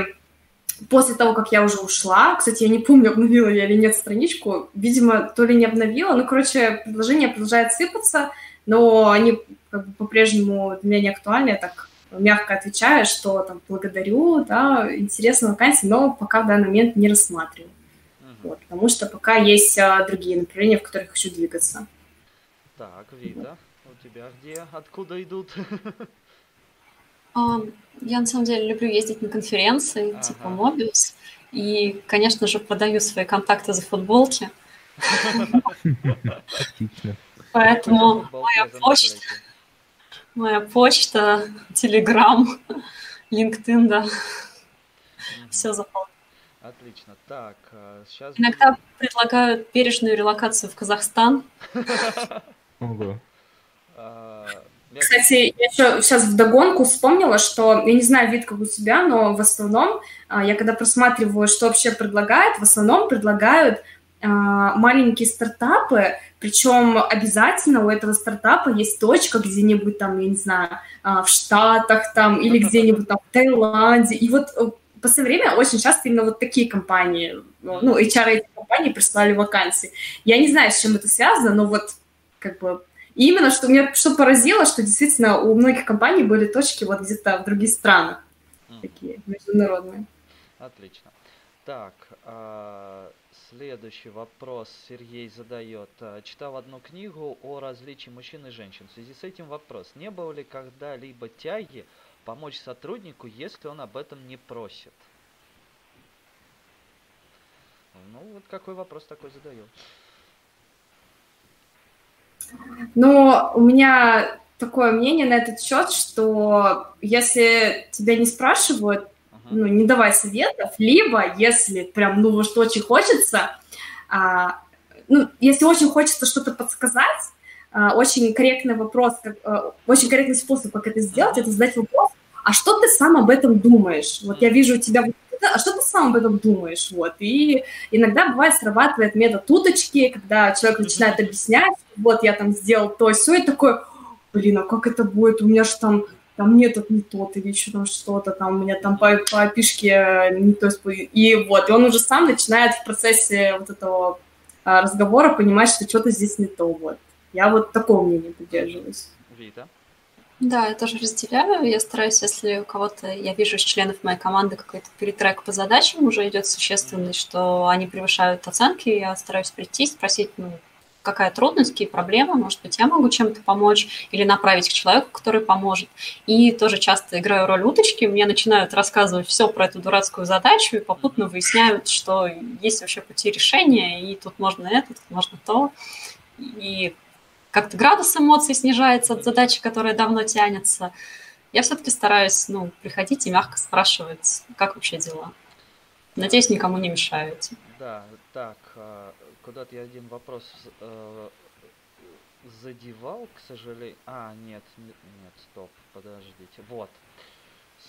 Speaker 3: после того, как я уже ушла, кстати, я не помню, обновила я или нет страничку, видимо, то ли не обновила, ну, короче, предложение продолжает сыпаться, но они как бы по-прежнему для меня не актуальны, я так мягко отвечаю, что там благодарю, да, интересная вакансия, но пока в данный момент не рассматриваю,
Speaker 2: Мгм.
Speaker 3: вот, потому что пока есть а, другие направления, в которых хочу двигаться.
Speaker 2: Так, Вита, у тебя где, откуда идут?
Speaker 4: А, Я на самом деле люблю ездить на конференции,
Speaker 2: Ага.
Speaker 4: типа Mobius, и, конечно же, продаю свои контакты за футболки,
Speaker 1: Отлично.
Speaker 4: Поэтому моя почта, моя почта, Telegram, LinkedIn, да,
Speaker 2: Мгм.
Speaker 4: все заполнено.
Speaker 2: Отлично. Так, сейчас...
Speaker 4: Иногда предлагают бережную релокацию в Казахстан.
Speaker 1: Ого.
Speaker 2: А,
Speaker 3: Кстати, я еще сейчас вдогонку вспомнила, что, я не знаю, вид как у тебя, но в основном, а, я когда просматриваю, что вообще предлагают, в основном предлагают а, маленькие стартапы, причем обязательно у этого стартапа есть точка где-нибудь там, я не знаю, а, в Штатах там или где-нибудь там в Таиланде. И вот э, в последнее время очень часто именно вот такие компании, ну, HR этих компаний прислали вакансии. Я не знаю, с чем это связано, но вот как бы и именно что меня что поразило, что действительно у многих компаний были точки вот где-то в других странах такие международные.
Speaker 2: Отлично. Так, а, следующий вопрос Сергей задает. А, Читал одну книгу о различии мужчин и женщин. В связи с этим вопрос. Не было ли когда-либо тяги помочь сотруднику, если он об этом не просит? Ну, вот какой вопрос такой задаю.
Speaker 3: Но у меня такое мнение на этот счет, что если тебя не спрашивают. Ну, не давай советов, либо если прям, ну, что очень хочется, а, ну, если очень хочется что-то подсказать, а, очень корректный вопрос, как, а, очень корректный способ, как это сделать, это задать вопрос, а что ты сам об этом думаешь? Вот я вижу у тебя а что ты сам об этом думаешь? Вот, и иногда бывает срабатывает метод уточки, когда человек начинает объяснять, вот я там сделал то, все, и такой, блин, а как это будет? У меня же там там мне тут не тот, или еще там что-то, там у меня там по, по пишке не то, и вот, и он уже сам начинает в процессе вот этого а, разговора понимать, что что-то здесь не то, вот. Я вот такого мнения придерживаюсь.
Speaker 2: Вита?
Speaker 4: Да, я тоже разделяю. Я стараюсь, если у кого-то, я вижу из членов моей команды какой-то перетрек по задачам уже идет существенный, что они превышают оценки, я стараюсь прийти, спросить, ну, какая трудность, какие проблемы, может быть, я могу чем-то помочь или направить к человеку, который поможет. И тоже часто играю роль уточки, мне начинают рассказывать все про эту дурацкую задачу и попутно выясняют, что есть вообще пути решения, и тут можно это, тут можно то. И как-то градус эмоций снижается от задачи, которая давно тянется. Я все-таки стараюсь ну, приходить и мягко спрашивать, как вообще дела. Надеюсь, никому не мешаете.
Speaker 2: Да, так, а, куда-то я один вопрос э, задевал, к сожалению. А, нет, нет, нет, стоп, подождите. Вот.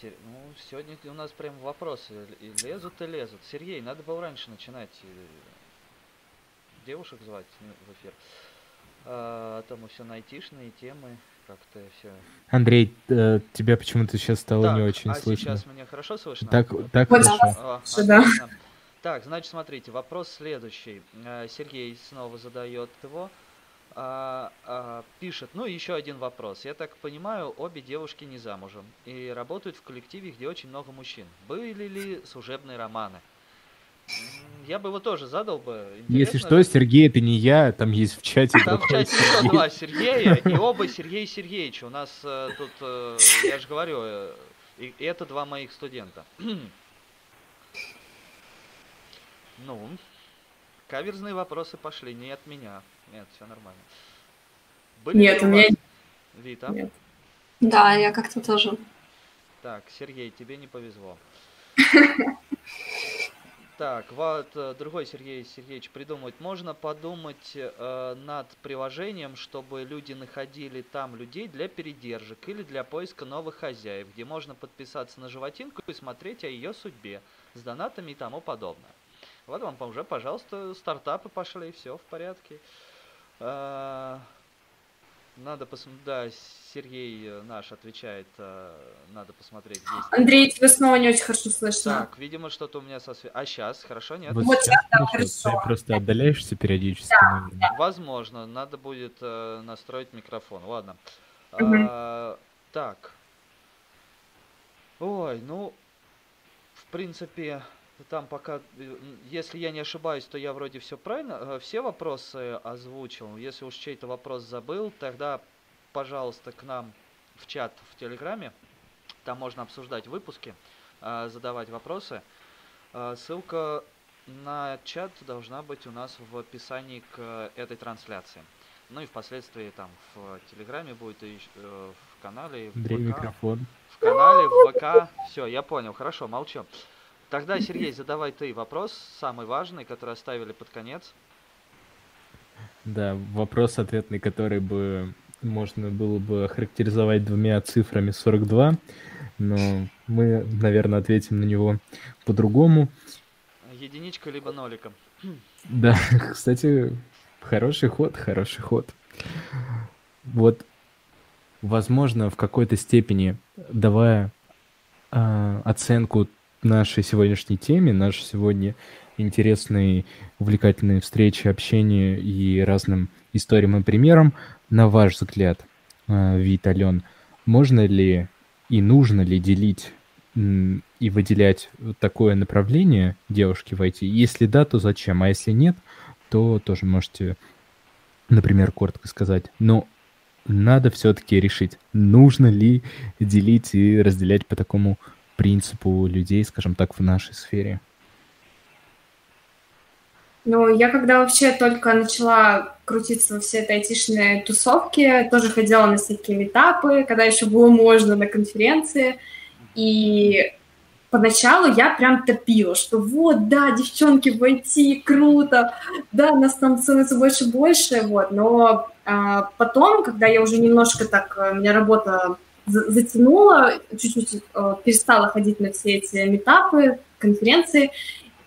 Speaker 2: Сер... Ну, сегодня у нас прям вопросы и лезут и лезут. Сергей, надо было раньше начинать девушек звать в эфир. А, там все на айтишные темы, как-то все.
Speaker 1: Андрей, э, тебя почему-то сейчас стало так, не очень
Speaker 2: а
Speaker 1: слышно.
Speaker 2: сейчас меня хорошо слышно?
Speaker 1: Так, так вот хорошо.
Speaker 2: О, да. Так, значит, смотрите, вопрос следующий. Э, Сергей снова задает его. А, а, пишет, ну еще один вопрос. Я так понимаю, обе девушки не замужем и работают в коллективе, где очень много мужчин. Были ли служебные романы? Я бы его тоже задал бы.
Speaker 1: Интересно. Если что, Сергей, это не я, там есть в чате.
Speaker 2: Там в чате еще два Сергея, и оба Сергей Сергеевич. У нас э, тут, э, я же говорю, э, и это два моих студента. ну, каверзные вопросы пошли, не от меня. Нет, все нормально.
Speaker 3: Были Нет, у меня...
Speaker 2: Вита?
Speaker 4: Нет. Да, я как-то тоже.
Speaker 2: Так, Сергей, тебе не повезло. Так, вот э, другой Сергей Сергеевич придумывает. Можно подумать э, над приложением, чтобы люди находили там людей для передержек или для поиска новых хозяев, где можно подписаться на животинку и смотреть о ее судьбе с донатами и тому подобное. Вот вам уже, пожалуйста, стартапы пошли, все в порядке. Э, надо посмотреть, да, Сергей наш отвечает, надо посмотреть здесь.
Speaker 3: Андрей, тебя снова не очень хорошо слышно.
Speaker 2: Так, видимо, что-то у меня со связью. А сейчас, хорошо, нет?
Speaker 1: Вот, вот сейчас, да, хорошо. Ты просто отдаляешься периодически. Да,
Speaker 2: да. Возможно, надо будет э, настроить микрофон. Ладно. Угу. А, так. Ой, ну, в принципе, там пока, э, если я не ошибаюсь, то я вроде все правильно, э, все вопросы озвучил. Если уж чей-то вопрос забыл, тогда, пожалуйста, к нам в чат в Телеграме. Там можно обсуждать выпуски, э, задавать вопросы. Ссылка на чат должна быть у нас в описании к этой трансляции. Ну и впоследствии там в Телеграме будет и в канале, в
Speaker 1: ВК. микрофон.
Speaker 2: В канале, в ВК. Все, я понял, хорошо, молчу. Тогда, Сергей, задавай ты вопрос, самый важный, который оставили под конец.
Speaker 1: Да, вопрос ответный, который бы можно было бы охарактеризовать двумя цифрами 42, но мы, наверное, ответим на него по-другому.
Speaker 2: Единичка либо ноликом.
Speaker 1: Да, кстати, хороший ход, хороший ход. Вот, возможно, в какой-то степени, давая э, оценку нашей сегодняшней теме, нашей сегодня интересной, увлекательной встречи, общения и разным историям и примерам. На ваш взгляд, э, Вит, Ален, можно ли и нужно ли делить и выделять такое направление девушки в IT? Если да, то зачем? А если нет, то тоже можете, например, коротко сказать. Но надо все-таки решить, нужно ли делить и разделять по такому принципу людей, скажем так, в нашей сфере?
Speaker 3: Ну, я когда вообще только начала крутиться во все этой айтишной тусовке, тоже ходила на всякие метапы, когда еще было можно на конференции, и поначалу я прям топила, что вот, да, девчонки в IT, круто, да, нас там становится больше больше, вот, но а, потом, когда я уже немножко так, у меня работа затянула, чуть-чуть э, перестала ходить на все эти метапы, конференции,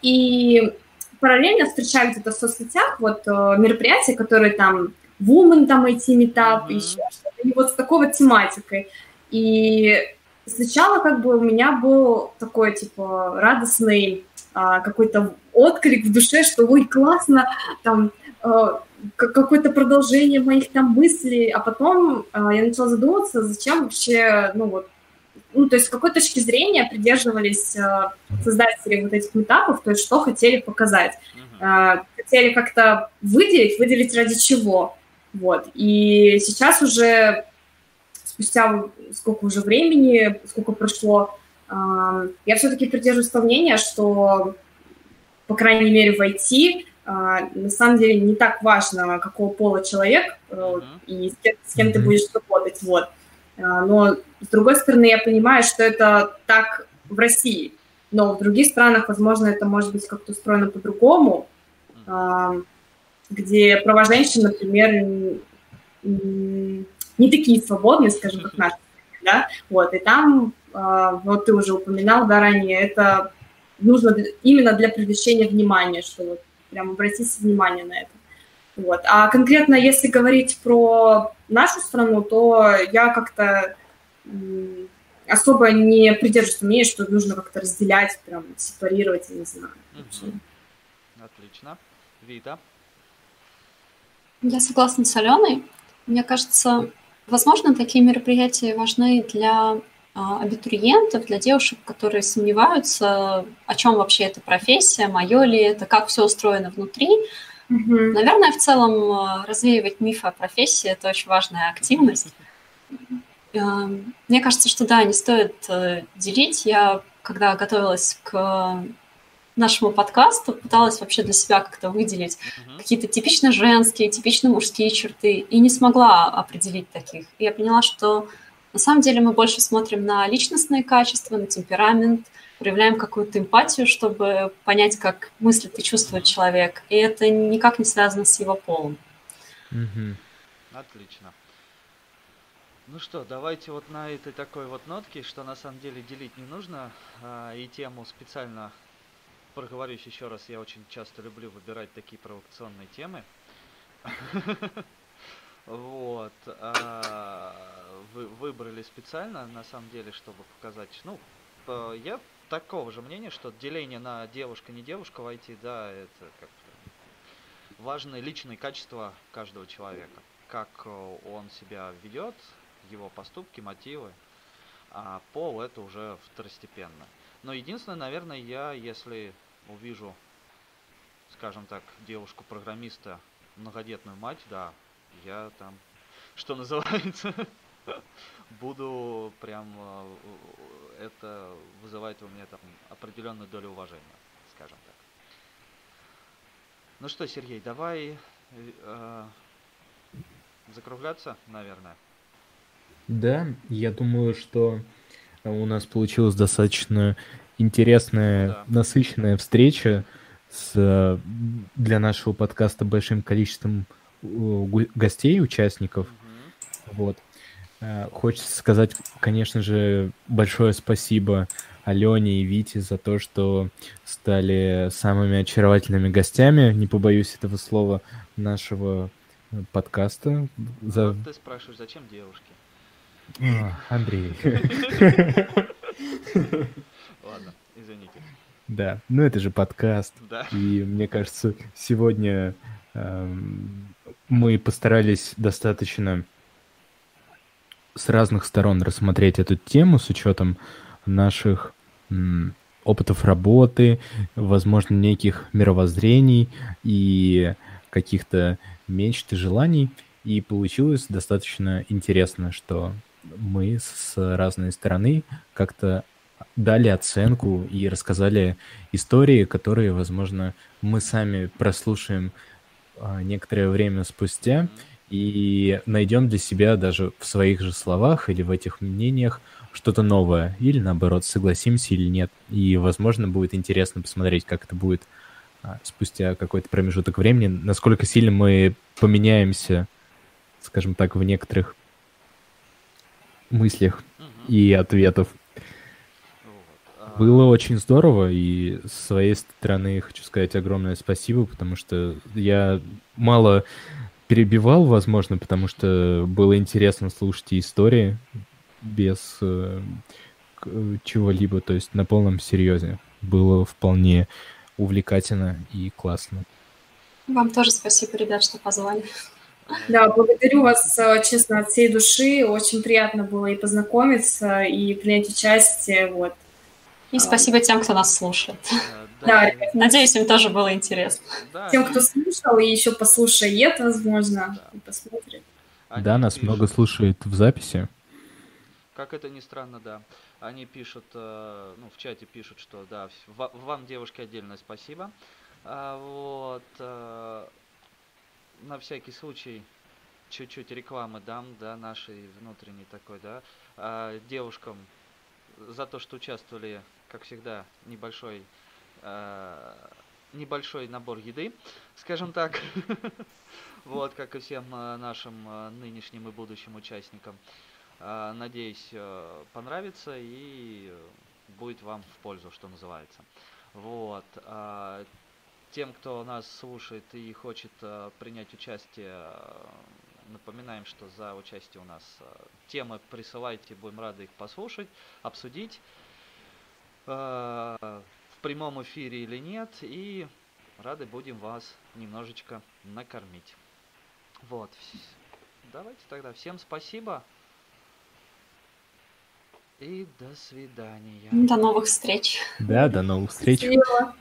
Speaker 3: и параллельно встречаю где-то в соцсетях вот э, мероприятия, которые там Woman там IT метап, mm-hmm. еще что-то, и вот с такой вот тематикой. И сначала как бы у меня был такой, типа, радостный а, какой-то отклик в душе, что ой, классно, там а, какое-то продолжение моих там мыслей, а потом а, я начала задумываться, зачем вообще, ну вот, ну, то есть с какой точки зрения придерживались а, создатели вот этих этапов, то есть что хотели показать. А, хотели как-то выделить, выделить ради чего. Вот. И сейчас уже, спустя сколько уже времени, сколько прошло, я все-таки придерживаюсь того мнения, что, по крайней мере, в IT на самом деле не так важно, какого пола человек uh-huh. и с кем, с кем uh-huh. ты будешь работать. Вот. Но, с другой стороны, я понимаю, что это так в России, но в других странах, возможно, это может быть как-то устроено по-другому, где права женщин, например, не такие свободные, скажем, как наши, да, вот, и там а, вот ты уже упоминал, да, ранее, это нужно именно для привлечения внимания, что вот прям обратите внимание на это. Вот. А конкретно, если говорить про нашу страну, то я как-то особо не придерживаюсь мнения, что нужно как-то разделять, прям сепарировать, я не знаю.
Speaker 2: Отлично. Вита?
Speaker 4: Я согласна с Аленой. Мне кажется, возможно, такие мероприятия важны для абитуриентов, для девушек, которые сомневаются, о чем вообще эта профессия, мое ли это, как все устроено внутри. Mm-hmm. Наверное, в целом а, развеивать мифы о профессии – это очень важная активность. Мне кажется, что да, не стоит э, делить. Я, когда готовилась к нашему подкасту, пыталась вообще для себя как-то выделить uh-huh. какие-то типично женские, типично мужские черты, и не смогла определить таких. И я поняла, что на самом деле мы больше смотрим на личностные качества, на темперамент, проявляем какую-то эмпатию, чтобы понять, как мыслит и чувствует человек. И это никак не связано с его полом.
Speaker 2: Угу. Отлично. Ну что, давайте вот на этой такой вот нотке, что на самом деле делить не нужно, а, и тему специально проговорюсь еще раз, я очень часто люблю выбирать такие провокационные темы. Вот. А, вы выбрали специально, на самом деле, чтобы показать. Ну, я такого же мнения, что деление на девушка, не девушка в IT, да, это как важные личные качества каждого человека. Как он себя ведет, его поступки, мотивы. А пол это уже второстепенно. Но единственное, наверное, я, если увижу, скажем так, девушку-программиста, многодетную мать, да, я там, что называется, буду прям, э, это вызывает у меня там определенную долю уважения, скажем так. Ну что, Сергей, давай э, закругляться, наверное.
Speaker 1: Да, я думаю, что у нас получилось достаточно интересная, да. насыщенная встреча с для нашего подкаста большим количеством э, гостей, участников. Угу. Вот. Э, хочется сказать, конечно же, большое спасибо Алене и Вите за то, что стали самыми очаровательными гостями, не побоюсь этого слова, нашего э, подкаста.
Speaker 2: За... Вот ты спрашиваешь, зачем девушки?
Speaker 1: А, Андрей.
Speaker 2: Ладно, извините.
Speaker 1: Да, ну это же подкаст.
Speaker 2: Да.
Speaker 1: И мне кажется, сегодня эм, мы постарались достаточно с разных сторон рассмотреть эту тему с учетом наших опытов работы, возможно, неких мировоззрений и каких-то мечт и желаний. И получилось достаточно интересно, что мы с разной стороны как-то дали оценку и рассказали истории, которые, возможно, мы сами прослушаем некоторое время спустя и найдем для себя даже в своих же словах или в этих мнениях что-то новое, или наоборот, согласимся или нет. И, возможно, будет интересно посмотреть, как это будет а, спустя какой-то промежуток времени, насколько сильно мы поменяемся, скажем так, в некоторых мыслях и ответов. Было очень здорово, и с своей стороны хочу сказать огромное спасибо, потому что я мало перебивал, возможно, потому что было интересно слушать истории, без э, чего-либо, то есть на полном серьезе. Было вполне увлекательно и классно.
Speaker 4: Вам тоже спасибо, ребят, что позвали.
Speaker 3: Да, благодарю вас, э, честно, от всей души. Очень приятно было и познакомиться, и принять участие. Вот.
Speaker 4: И спасибо тем, кто нас слушает. Да, Надеюсь, им тоже было интересно.
Speaker 3: Да, Тем, кто слушал и еще послушает, возможно, да. и посмотрит.
Speaker 1: да, нас пишут, много слушает в записи.
Speaker 2: Как это ни странно, да. Они пишут, э, ну, в чате пишут, что да, вам, девушки, отдельное спасибо. А, вот, э, на всякий случай, чуть-чуть рекламы дам, да, нашей внутренней такой, да, а, девушкам за то, что участвовали, как всегда, небольшой Э, небольшой набор еды, скажем так, вот, как и всем э, нашим э, нынешним и будущим участникам. Надеюсь, понравится и будет вам в пользу, что называется. Вот. Тем, кто нас слушает и хочет принять участие, напоминаем, что за участие у нас темы присылайте, будем рады их послушать, обсудить прямом эфире или нет, и рады будем вас немножечко накормить. Вот. Давайте тогда всем спасибо. И до свидания.
Speaker 4: До новых встреч.
Speaker 1: Да, до новых встреч. Спасибо.